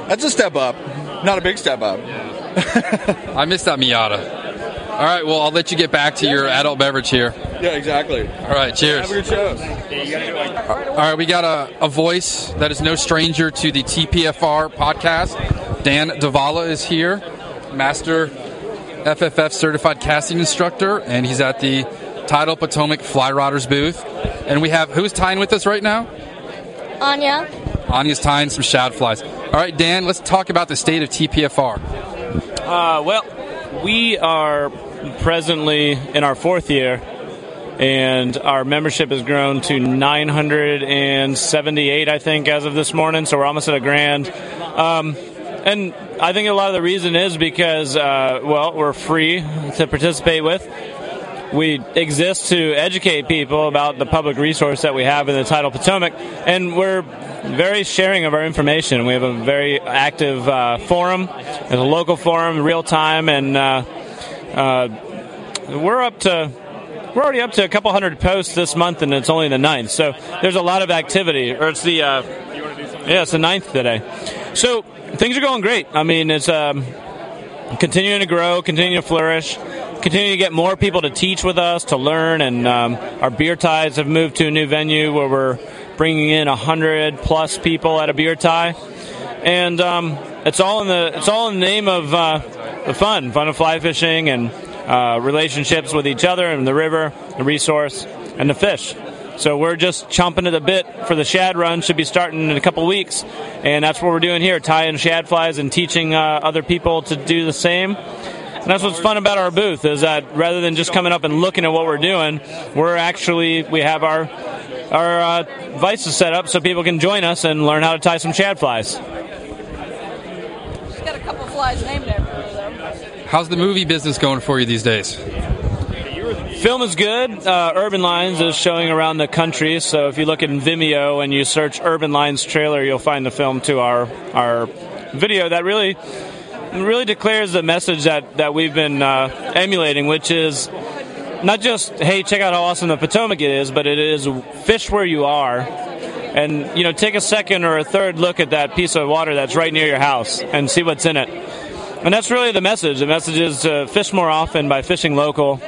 That's a step up. Not a big step up. *laughs* I missed that Miata. All right, well, I'll let you get back to your adult beverage here. Yeah, exactly. All right, cheers. Have a good show. All right, we got a, a voice that is no stranger to the TPFR podcast. Dan Davala is here, master FFF certified casting instructor, and he's at the Tidal Potomac Fly Rodders booth. And we have who's tying with us right now? Anya. Anya's tying some shad flies. All right, Dan, let's talk about the state of TPFR. Uh, well, we are presently in our fourth year, and our membership has grown to 978, I think, as of this morning. So we're almost at a grand. Um, and I think a lot of the reason is because, uh, well, we're free to participate with. We exist to educate people about the public resource that we have in the tidal Potomac, and we're very sharing of our information. We have a very active uh, forum, there's a local forum, real time, and uh, uh, we're up to we're already up to a couple hundred posts this month, and it's only the ninth. So there's a lot of activity. Or it's the uh, yeah, it's the 9th today. So things are going great. I mean, it's um, continuing to grow, continuing to flourish, continuing to get more people to teach with us, to learn, and um, our beer ties have moved to a new venue where we're bringing in hundred plus people at a beer tie, and um, it's all in the it's all in the name of uh, the fun, fun of fly fishing and uh, relationships with each other and the river, the resource, and the fish. So we're just chomping at the bit for the shad run. Should be starting in a couple weeks, and that's what we're doing here: tying shad flies and teaching uh, other people to do the same. And that's what's fun about our booth is that rather than just coming up and looking at what we're doing, we're actually we have our our uh, vices set up so people can join us and learn how to tie some shad flies. She's got a couple flies named after her, though. How's the movie business going for you these days? Film is good. Uh, Urban Lines is showing around the country, so if you look in Vimeo and you search Urban Lines trailer, you'll find the film to our our video that really really declares the message that that we've been uh, emulating, which is not just hey, check out how awesome the Potomac is, but it is fish where you are. And you know, take a second or a third look at that piece of water that's right near your house and see what's in it. And that's really the message. The message is to fish more often by fishing local.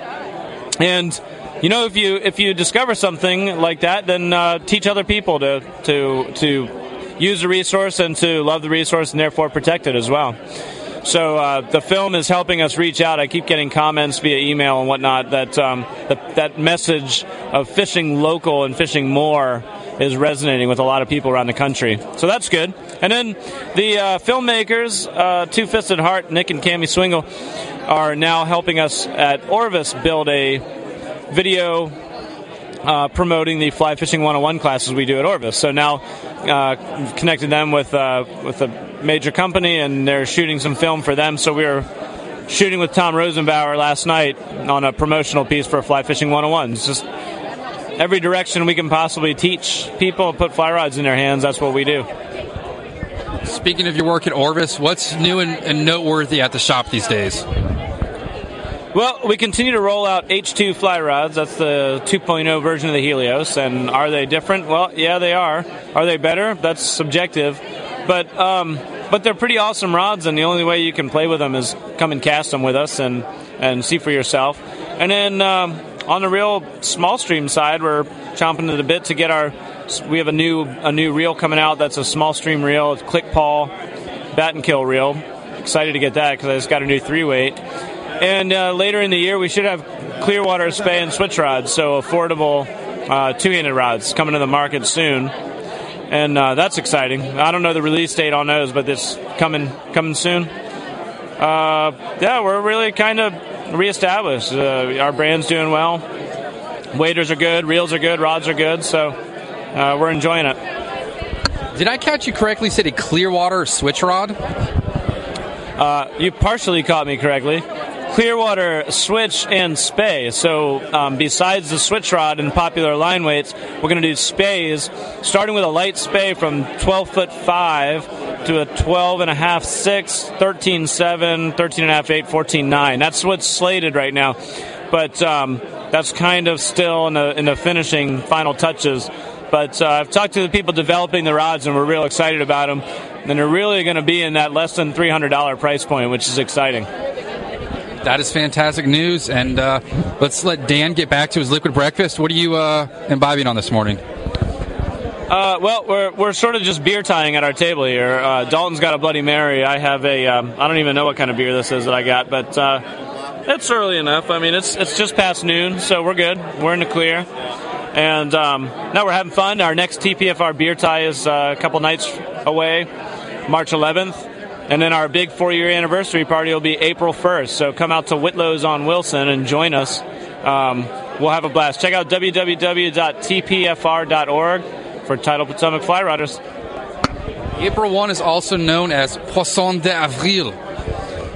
And you know, if you if you discover something like that, then uh, teach other people to to to use the resource and to love the resource and therefore protect it as well. So uh, the film is helping us reach out. I keep getting comments via email and whatnot that um, the, that message of fishing local and fishing more is resonating with a lot of people around the country. So that's good. And then the uh, filmmakers, uh, Two Fisted Heart, Nick and Cami Swingle, are now helping us at Orvis build a video uh, promoting the fly fishing 101 classes we do at Orvis. So now uh, connected them with uh, with a major company, and they're shooting some film for them. So we were shooting with Tom Rosenbauer last night on a promotional piece for Fly Fishing 101. It's just every direction we can possibly teach people and put fly rods in their hands. That's what we do. Speaking of your work at Orvis, what's new and, and noteworthy at the shop these days? Well, we continue to roll out H2 fly rods. That's the 2.0 version of the Helios. And are they different? Well, yeah, they are. Are they better? That's subjective. But um, but they're pretty awesome rods, and the only way you can play with them is come and cast them with us and and see for yourself. And then um, on the real small stream side, we're chomping at the bit to get our. We have a new a new reel coming out. That's a small stream reel. It's click pawl, Battenkill reel. Excited to get that because I just got a new three weight. And uh, later in the year, we should have Clearwater spey and switch rods, so affordable uh, two-handed rods coming to the market soon, and uh, that's exciting. I don't know the release date on those, but it's coming coming soon. Uh, yeah, we're really kind of reestablished. Uh, our brand's doing well. Waders are good, reels are good, rods are good, so uh, we're enjoying it. Did I catch you correctly? Said a Clearwater switch rod? you partially caught me correctly. Clearwater switch and spey. So, um, besides the switch rod and popular line weights, we're going to do speys, starting with a light spey from 12 foot 5 to a 12 and a half 6, 13 7, 13 and a half 8, 14 9. That's what's slated right now. But um, that's kind of still in the, in the finishing final touches. But uh, I've talked to the people developing the rods, and we're real excited about them. And they're really going to be in that less than $300 price point, which is exciting. That is fantastic news. And uh, let's let Dan get back to his liquid breakfast. What are you uh, imbibing on this morning? Uh, well, we're, we're sort of just beer tying at our table here. Uh, Dalton's got a Bloody Mary. I have a um, I don't even know what kind of beer this is that I got, but uh, it's early enough. I mean, it's it's just past noon, so we're good. We're in the clear, and um, now we're having fun. Our next TPFR beer tie is uh, a couple nights away, March 11th. And then our big four year anniversary party will be April 1st. So come out to Whitlow's on Wilson and join us. Um, we'll have a blast. Check out www.tpfr.org for Tidal Potomac Fly Rodders. April 1 is also known as Poisson d'Avril,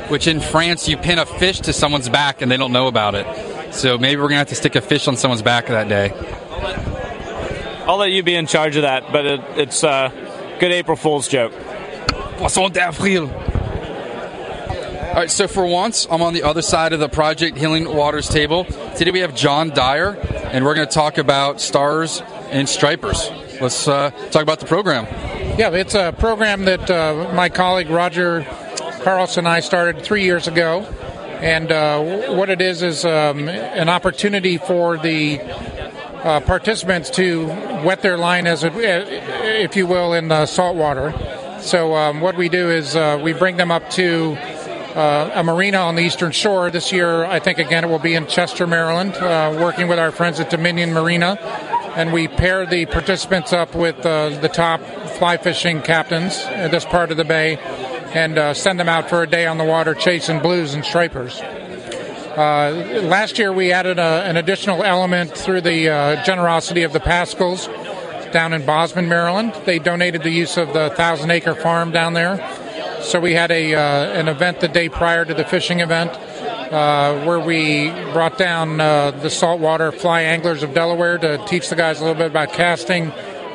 which in France you pin a fish to someone's back and they don't know about it. So maybe we're going to have to stick a fish on someone's back that day. I'll let you be in charge of that, but it, it's a good April Fool's joke. Poisson d'Avril. All right, so for once, I'm on the other side of the Project Healing Waters table. Today we have John Dyer, and we're going to talk about stars and stripers. Let's uh, talk about the program. Yeah, it's a program that uh, my colleague Roger Carlson and I started three years ago. And uh, what it is is um, an opportunity for the uh, participants to wet their line, as a, if you will, in the salt water. So um, what we do is uh, we bring them up to uh, a marina on the eastern shore. This year, I think again it will be in Chester, Maryland, uh, working with our friends at Dominion Marina. And we pair the participants up with uh, the top fly fishing captains at this part of the bay and uh, send them out for a day on the water chasing blues and stripers. Uh, last year, we added a, an additional element through the generosity of the Pascals down in Bozman, Maryland. They donated the use of the thousand acre farm down there. So we had a uh, an event the day prior to the fishing event uh, where we brought down uh, the saltwater fly anglers of Delaware to teach the guys a little bit about casting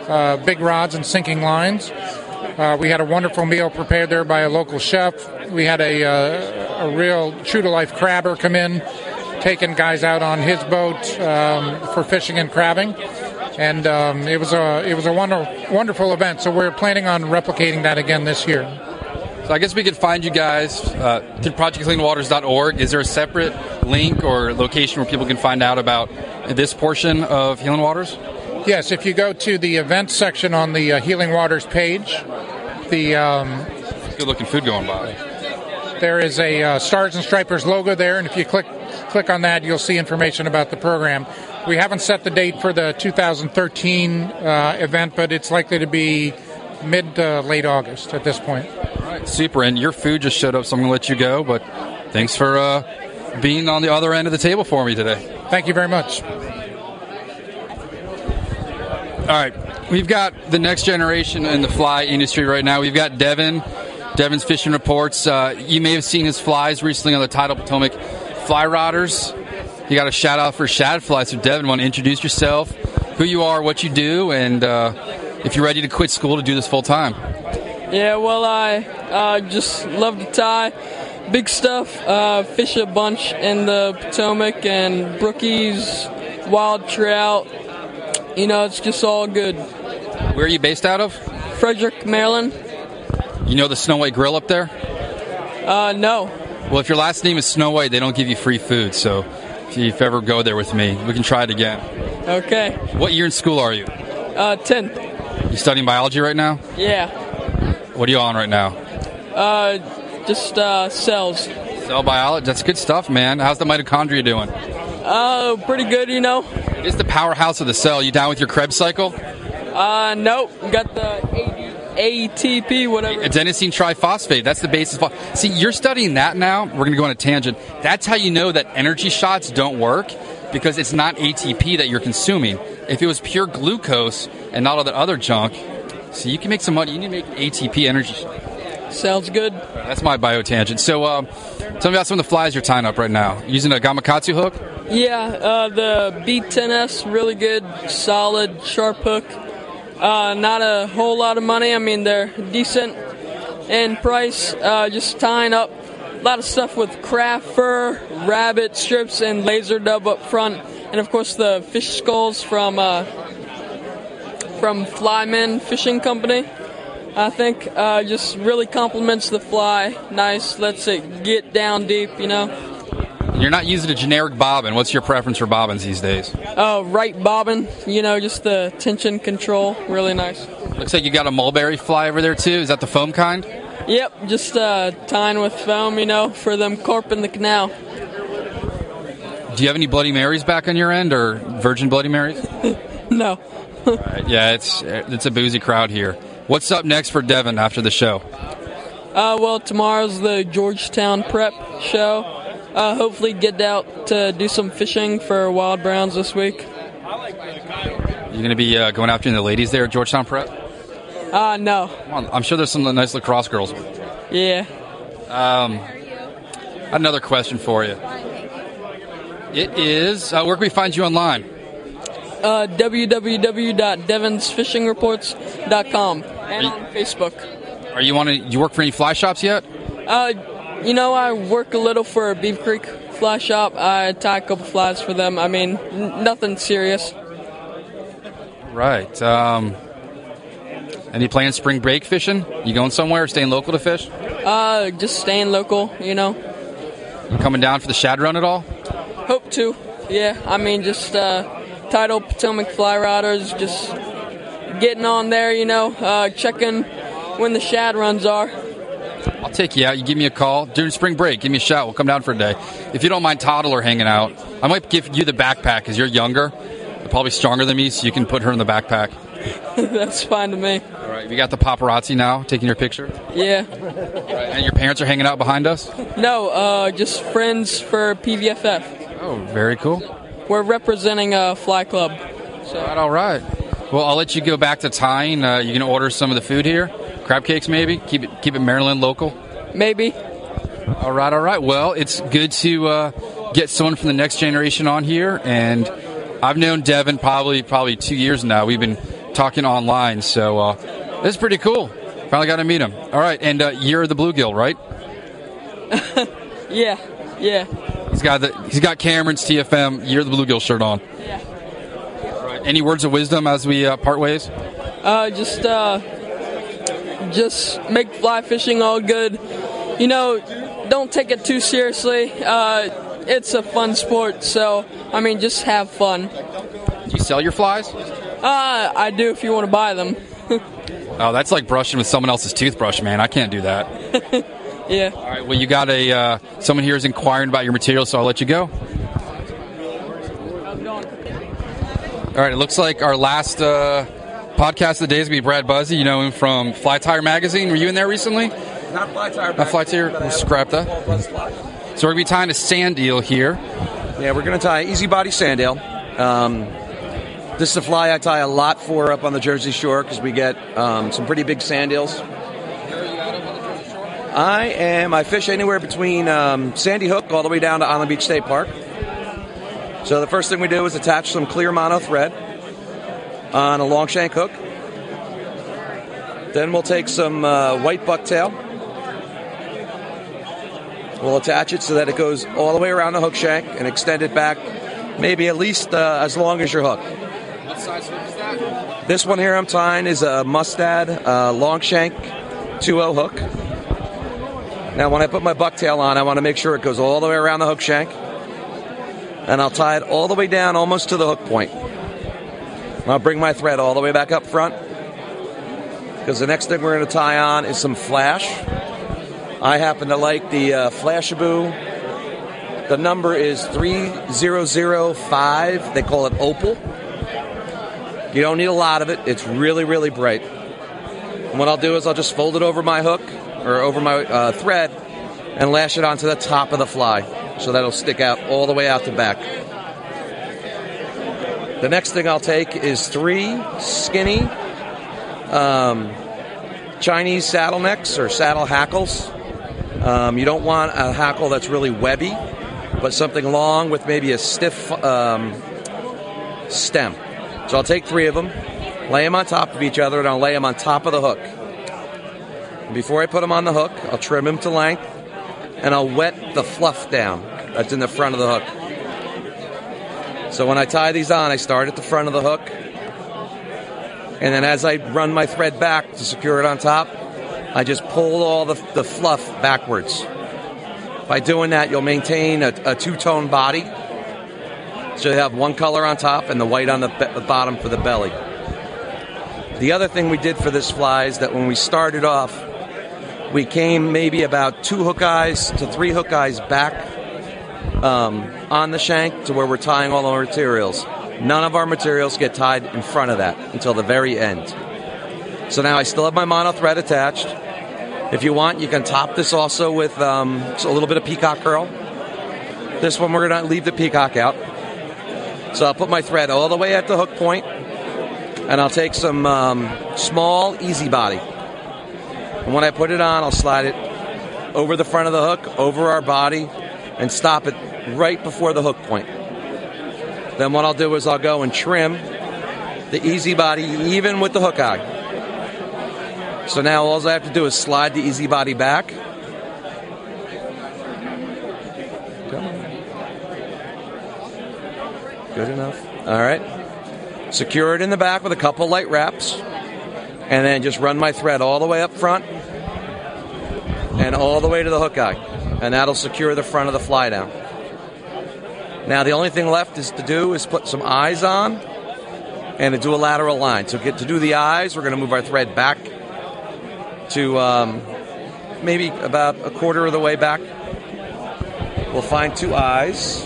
uh, big rods and sinking lines. Uh, we had a wonderful meal prepared there by a local chef. We had a, uh, a real true to life crabber come in, taking guys out on his boat um, for fishing and crabbing and um, it was a it was a wonder, wonderful event. So we're planning on replicating that again this year. So I guess we could find you guys uh, through projecthealingwaters.org. Is there a separate link or location where people can find out about this portion of Healing Waters? Yes, if you go to the events section on the uh, Healing Waters page, the um, good looking food going by. There is a uh, Stars and Stripers logo there, and if you click click on that, you'll see information about the program. We haven't set the date for the 2013 uh, event, but it's likely to be mid to late August at this point. All right, super. And your food just showed up, so I'm going to let you go. But thanks for uh, being on the other end of the table for me today. Thank you very much. All right, we've got the next generation in the fly industry right now. We've got Devin. Devin's Fishing Reports. Uh, you may have seen his flies recently on the Tidal Potomac Fly Rodders. You got a shout out for Shad Fly. So, Devin, want to introduce yourself, who you are, what you do, and uh, if you're ready to quit school to do this full time. Yeah, well, I uh, just love to tie big stuff, uh, fish a bunch in the Potomac and brookies, wild trout. You know, it's just all good. Where are you based out of? Frederick, Maryland. You know the Snow White Grill up there? Uh, no. Well, if your last name is Snow White, they don't give you free food. So if you ever go there with me, we can try it again. Okay. What year in school are you? Uh, 10th. You studying biology right now? Yeah. What are you on right now? Uh, just uh, cells. Cell biology. That's good stuff, man. How's the mitochondria doing? Uh, pretty good, you know. It's the powerhouse of the cell. You down with your Krebs cycle? Uh, nope. Got the ATP, whatever. Adenosine triphosphate. That's the basis. See, you're studying that now. We're going to go on a tangent. That's how you know that energy shots don't work because it's not ATP that you're consuming. If it was pure glucose and not all that other junk, so you can make some money. You need to make ATP energy shots. Sounds good. That's my biotangent. So, um, tell me about some of the flies you're tying up right now. Using a Gamakatsu hook? Yeah, uh, the B10S, really good, solid, sharp hook. Uh, not a whole lot of money. I mean, they're decent in price. Uh, just tying up a lot of stuff with craft fur, rabbit strips, and laser dub up front, and of course the fish skulls from uh, from Flymen Fishing Company. I think uh, just really complements the fly. Nice, lets it get down deep. You know. You're not using a generic bobbin. What's your preference for bobbins these days? Oh, Rite bobbin. You know, just the tension control. Really nice. Looks like you got a mulberry fly over there too. Is that the foam kind? Yep, just uh, tying with foam. You know, for them carp in the canal. Do you have any Bloody Marys back on your end, or Virgin Bloody Marys? *laughs* no. *laughs* right, yeah, it's it's a boozy crowd here. What's up next for Devin after the show? Uh, well, tomorrow's the Georgetown Prep show. Uh, hopefully, get out to do some fishing for wild browns this week. You're going to be uh, going after the ladies there at Georgetown Prep? Uh, no. On, I'm sure there's some nice lacrosse girls. Yeah. Um, another question for you. It is uh, where can we find you online? Uh, www.devinsfishingreports.com and on Facebook. Are you want to? You work for any fly shops yet? Uh, you know, I work a little for Beaver Creek Fly Shop. I tie a couple flies for them. I mean, n- nothing serious. Right. Um, any plans spring break fishing? You going somewhere? Or staying local to fish? Uh, just staying local, you know. You coming down for the shad run at all? Hope to. Yeah, I mean, just uh, Tidal Potomac Fly Rodders, just getting on there, you know, uh, checking when the shad runs are. I'll take you out. You give me a call during spring break. Give me a shout. We'll come down for a day. If you don't mind toddler hanging out, I might give you the backpack because you're younger, You're probably stronger than me, so you can put her in the backpack. *laughs* That's fine to me. All right. We got the paparazzi now taking your picture, Yeah. and your parents are hanging out behind us. No, uh, just friends for PVFF. Oh, very cool. We're representing a fly club. So. All right, all right. Well, I'll let you go back to tying. Uh, you can order some of the food here, crab cakes maybe. Keep it keep it Maryland local. Maybe. All right, all right. Well, it's good to uh, get someone from the next generation on here, and I've known Devin probably probably two years now. We've been talking online, so uh, this is pretty cool. Finally got to meet him. All right, and uh, you're the bluegill, right? *laughs* Yeah, yeah. He's got the he's got Cameron's TFM. You're the bluegill shirt on. Yeah. All right. Any words of wisdom as we uh, part ways? Uh, just uh, just make fly fishing all good. You know, don't take it too seriously. Uh, it's a fun sport, so I mean, just have fun. Do you sell your flies? Uh, I do if you want to buy them. *laughs* Oh, that's like brushing with someone else's toothbrush, man. I can't do that. *laughs* yeah. All right. Well, you got a uh, someone here is inquiring about your material, so I'll let you go. All right. It looks like our last uh, podcast of the day is going to be Brad Buzzi. You know him from Fly Tyer Magazine. Were you in there recently? Not fly tyer. Not Fly Tyer. We'll scrap that. So we're going to be tying a sand eel here. Yeah, we're going to tie Easy Body Sand Eel. Um, this is a fly I tie a lot for up on the Jersey Shore because we get um, some pretty big sand eels. I am. I fish anywhere between um, Sandy Hook all the way down to Island Beach State Park. So the first thing we do is attach some clear mono thread on a long shank hook. Then we'll take some uh, white bucktail. We'll attach it so that it goes all the way around the hook shank and extend it back maybe at least uh, as long as your hook. What size hook is that? This one here I'm tying is a Mustad uh, long shank 2.0 hook. Now, when I put my bucktail on, I want to make sure it goes all the way around the hook shank. And I'll tie it all the way down almost to the hook point. I'll bring my thread all the way back up front. Because the next thing we're going to tie on is some flash. I happen to like the uh, Flashabou. The number is 3005. They call it Opal. You don't need a lot of it. It's really, really bright. And what I'll do is I'll just fold it over my hook or over my uh, thread and lash it onto the top of the fly so that'll stick out all the way out the back. The next thing I'll take is three skinny um, Chinese saddle necks or saddle hackles. Um, you don't want a hackle that's really webby, but something long with maybe a stiff um, stem. So I'll take three of them, lay them on top of each other, and I'll lay them on top of the hook. Before I put them on the hook, I'll trim them to length, and I'll wet the fluff down that's in the front of the hook. So when I tie these on, I start at the front of the hook, and then as I run my thread back to secure it on top, I just pull all the, the fluff backwards. By doing that, you'll maintain a, a two tone body. So you have one color on top and the white on the, be- the bottom for the belly. The other thing we did for this fly is that when we started off, we came maybe about two hook eyes to three hook eyes back um, on the shank to where we're tying all our materials. None of our materials get tied in front of that until the very end. So now I still have my mono thread attached. If you want, you can top this also with um, a little bit of peacock curl. This one we're going to leave the peacock out. So I'll put my thread all the way at the hook point, and I'll take some um, small easy body. And when I put it on, I'll slide it over the front of the hook, over our body, and stop it right before the hook point. Then what I'll do is I'll go and trim the easy body even with the hook eye. So now all I have to do is slide the easy body back. Good enough. All right. Secure it in the back with a couple light wraps. And then just run my thread all the way up front and all the way to the hook eye. And that'll secure the front of the fly down. Now the only thing left is to do is put some eyes on and to do a lateral line. So get to do the eyes, we're going to move our thread back to um, maybe about a quarter of the way back. We'll find two eyes.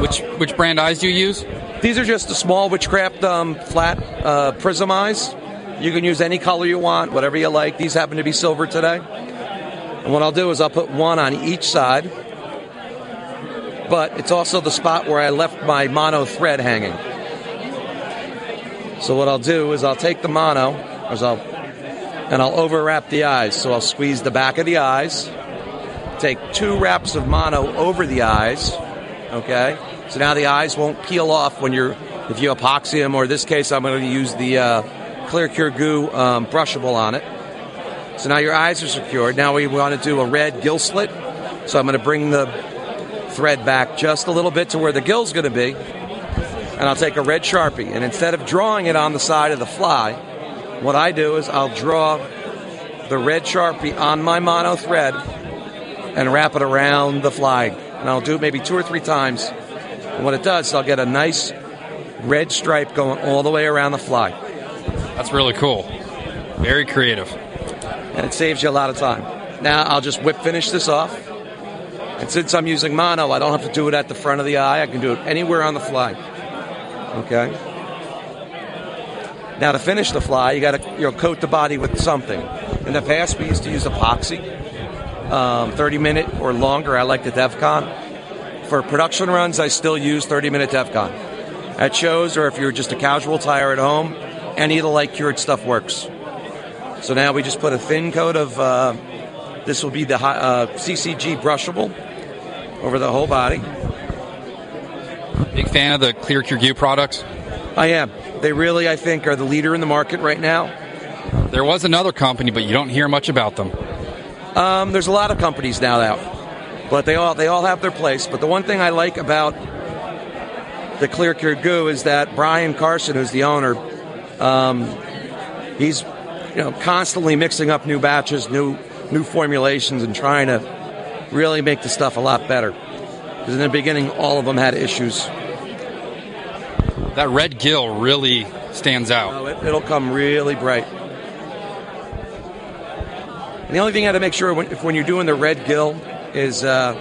Which which brand eyes do you use? These are just the small witchcraft um, flat uh, prism eyes. You can use any color you want, whatever you like. These happen to be silver today. And what I'll do is I'll put one on each side. But it's also the spot where I left my mono thread hanging. So what I'll do is I'll take the mono, as I'll, and I'll overwrap the eyes. So I'll squeeze the back of the eyes, take two wraps of mono over the eyes. Okay, so now the eyes won't peel off when you're if you epoxy them, or in this case, I'm going to use the uh, Clear Cure Goo um, brushable on it. So now your eyes are secured. Now we want to do a red gill slit. So I'm going to bring the thread back just a little bit to where the gill's going to be and I'll take a red Sharpie, and instead of drawing it on the side of the fly, what I do is I'll draw the red Sharpie on my mono thread and wrap it around the fly. And I'll do it maybe two or three times. And what it does is I'll get a nice red stripe going all the way around the fly. That's really cool. Very creative. And it saves you a lot of time. Now I'll just whip finish this off. And since I'm using mono, I don't have to do it at the front of the eye. I can do it anywhere on the fly. Okay. Now to finish the fly, you got to you know coat the body with something. In the past, we used to use epoxy, um, 30 minute or longer. I like the Devcon. For production runs, I still use 30 minute Devcon. At shows, or if you're just a casual tire at home, any of the light cured stuff works. So now we just put a thin coat of uh, this will be the uh, CCG brushable over the whole body. Big fan of the Clear Cure Goo products. I am. They really, I think, are the leader in the market right now. There was another company, but you don't hear much about them. Um, there's a lot of companies now out, but they all they all have their place. But the one thing I like about the Clear Cure Goo is that Brian Carson, who's the owner, um, he's you know constantly mixing up new batches, new new formulations, and trying to really make the stuff a lot better. Because in the beginning, all of them had issues. That red gill really stands out. It, will come really bright. And the only thing you have to make sure when, if when you're doing the red gill is uh,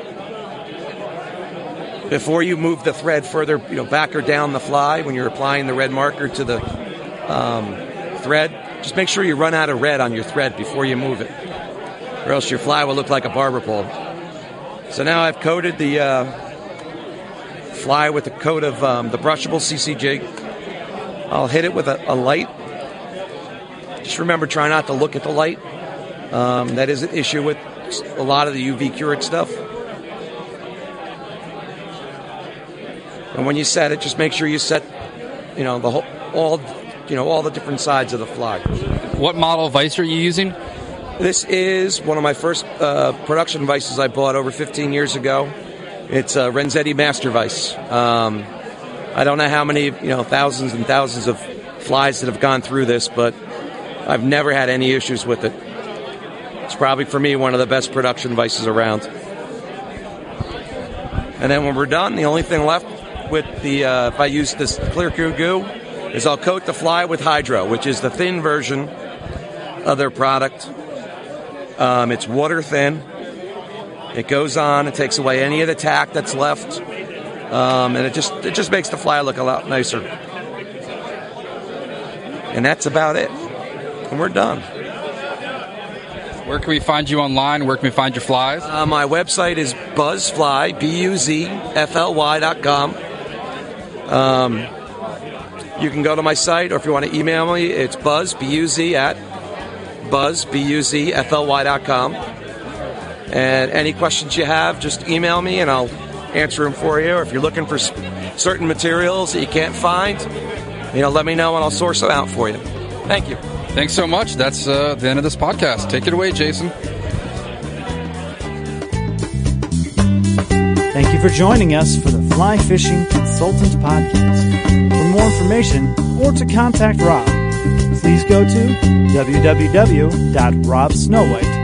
before you move the thread further, you know, back or down the fly when you're applying the red marker to the um, thread, just make sure you run out of red on your thread before you move it, or else your fly will look like a barber pole. So now I've coated the uh, fly with a coat of um, the brushable CCG. I'll hit it with a, a, light. Just remember, try not to look at the light. Um, that is an issue with a lot of the UV cured stuff. And when you set it, just make sure you set, you know, the whole, all, you know, all the different sides of the fly. What model vise are you using? This is one of my first uh, production vices I bought over 15 years ago. It's a Renzetti Master Vise. Um, I don't know how many, you know, thousands and thousands of flies that have gone through this, but I've never had any issues with it. It's probably for me one of the best production vices around. And then when we're done, the only thing left with the uh, if I use this Clear Cure Goo is I'll coat the fly with Hydro, which is the thin version of their product. Um, it's water thin. It goes on. It takes away any of the tack that's left, um, and it just it just makes the fly look a lot nicer. And that's about it. And we're done. Where can we find you online? Where can we find your flies? Uh, my website is buzfly, B U Z F L Y dot com. Um, you can go to my site, or if you want to email me, it's buzz, B-U-Z, at buzz, B-U-Z-F-L-Y dot com. And any questions you have, just email me and I'll answer them for you. Or if you're looking for certain materials that you can't find, you know, let me know and I'll source them out for you. Thank you. Thanks so much. That's uh, the end of this podcast. Take it away, Jason. Thank you for joining us for the Fly Fishing Consultant Podcast. For more information or to contact Rob, please go to www.robsnowhite.com.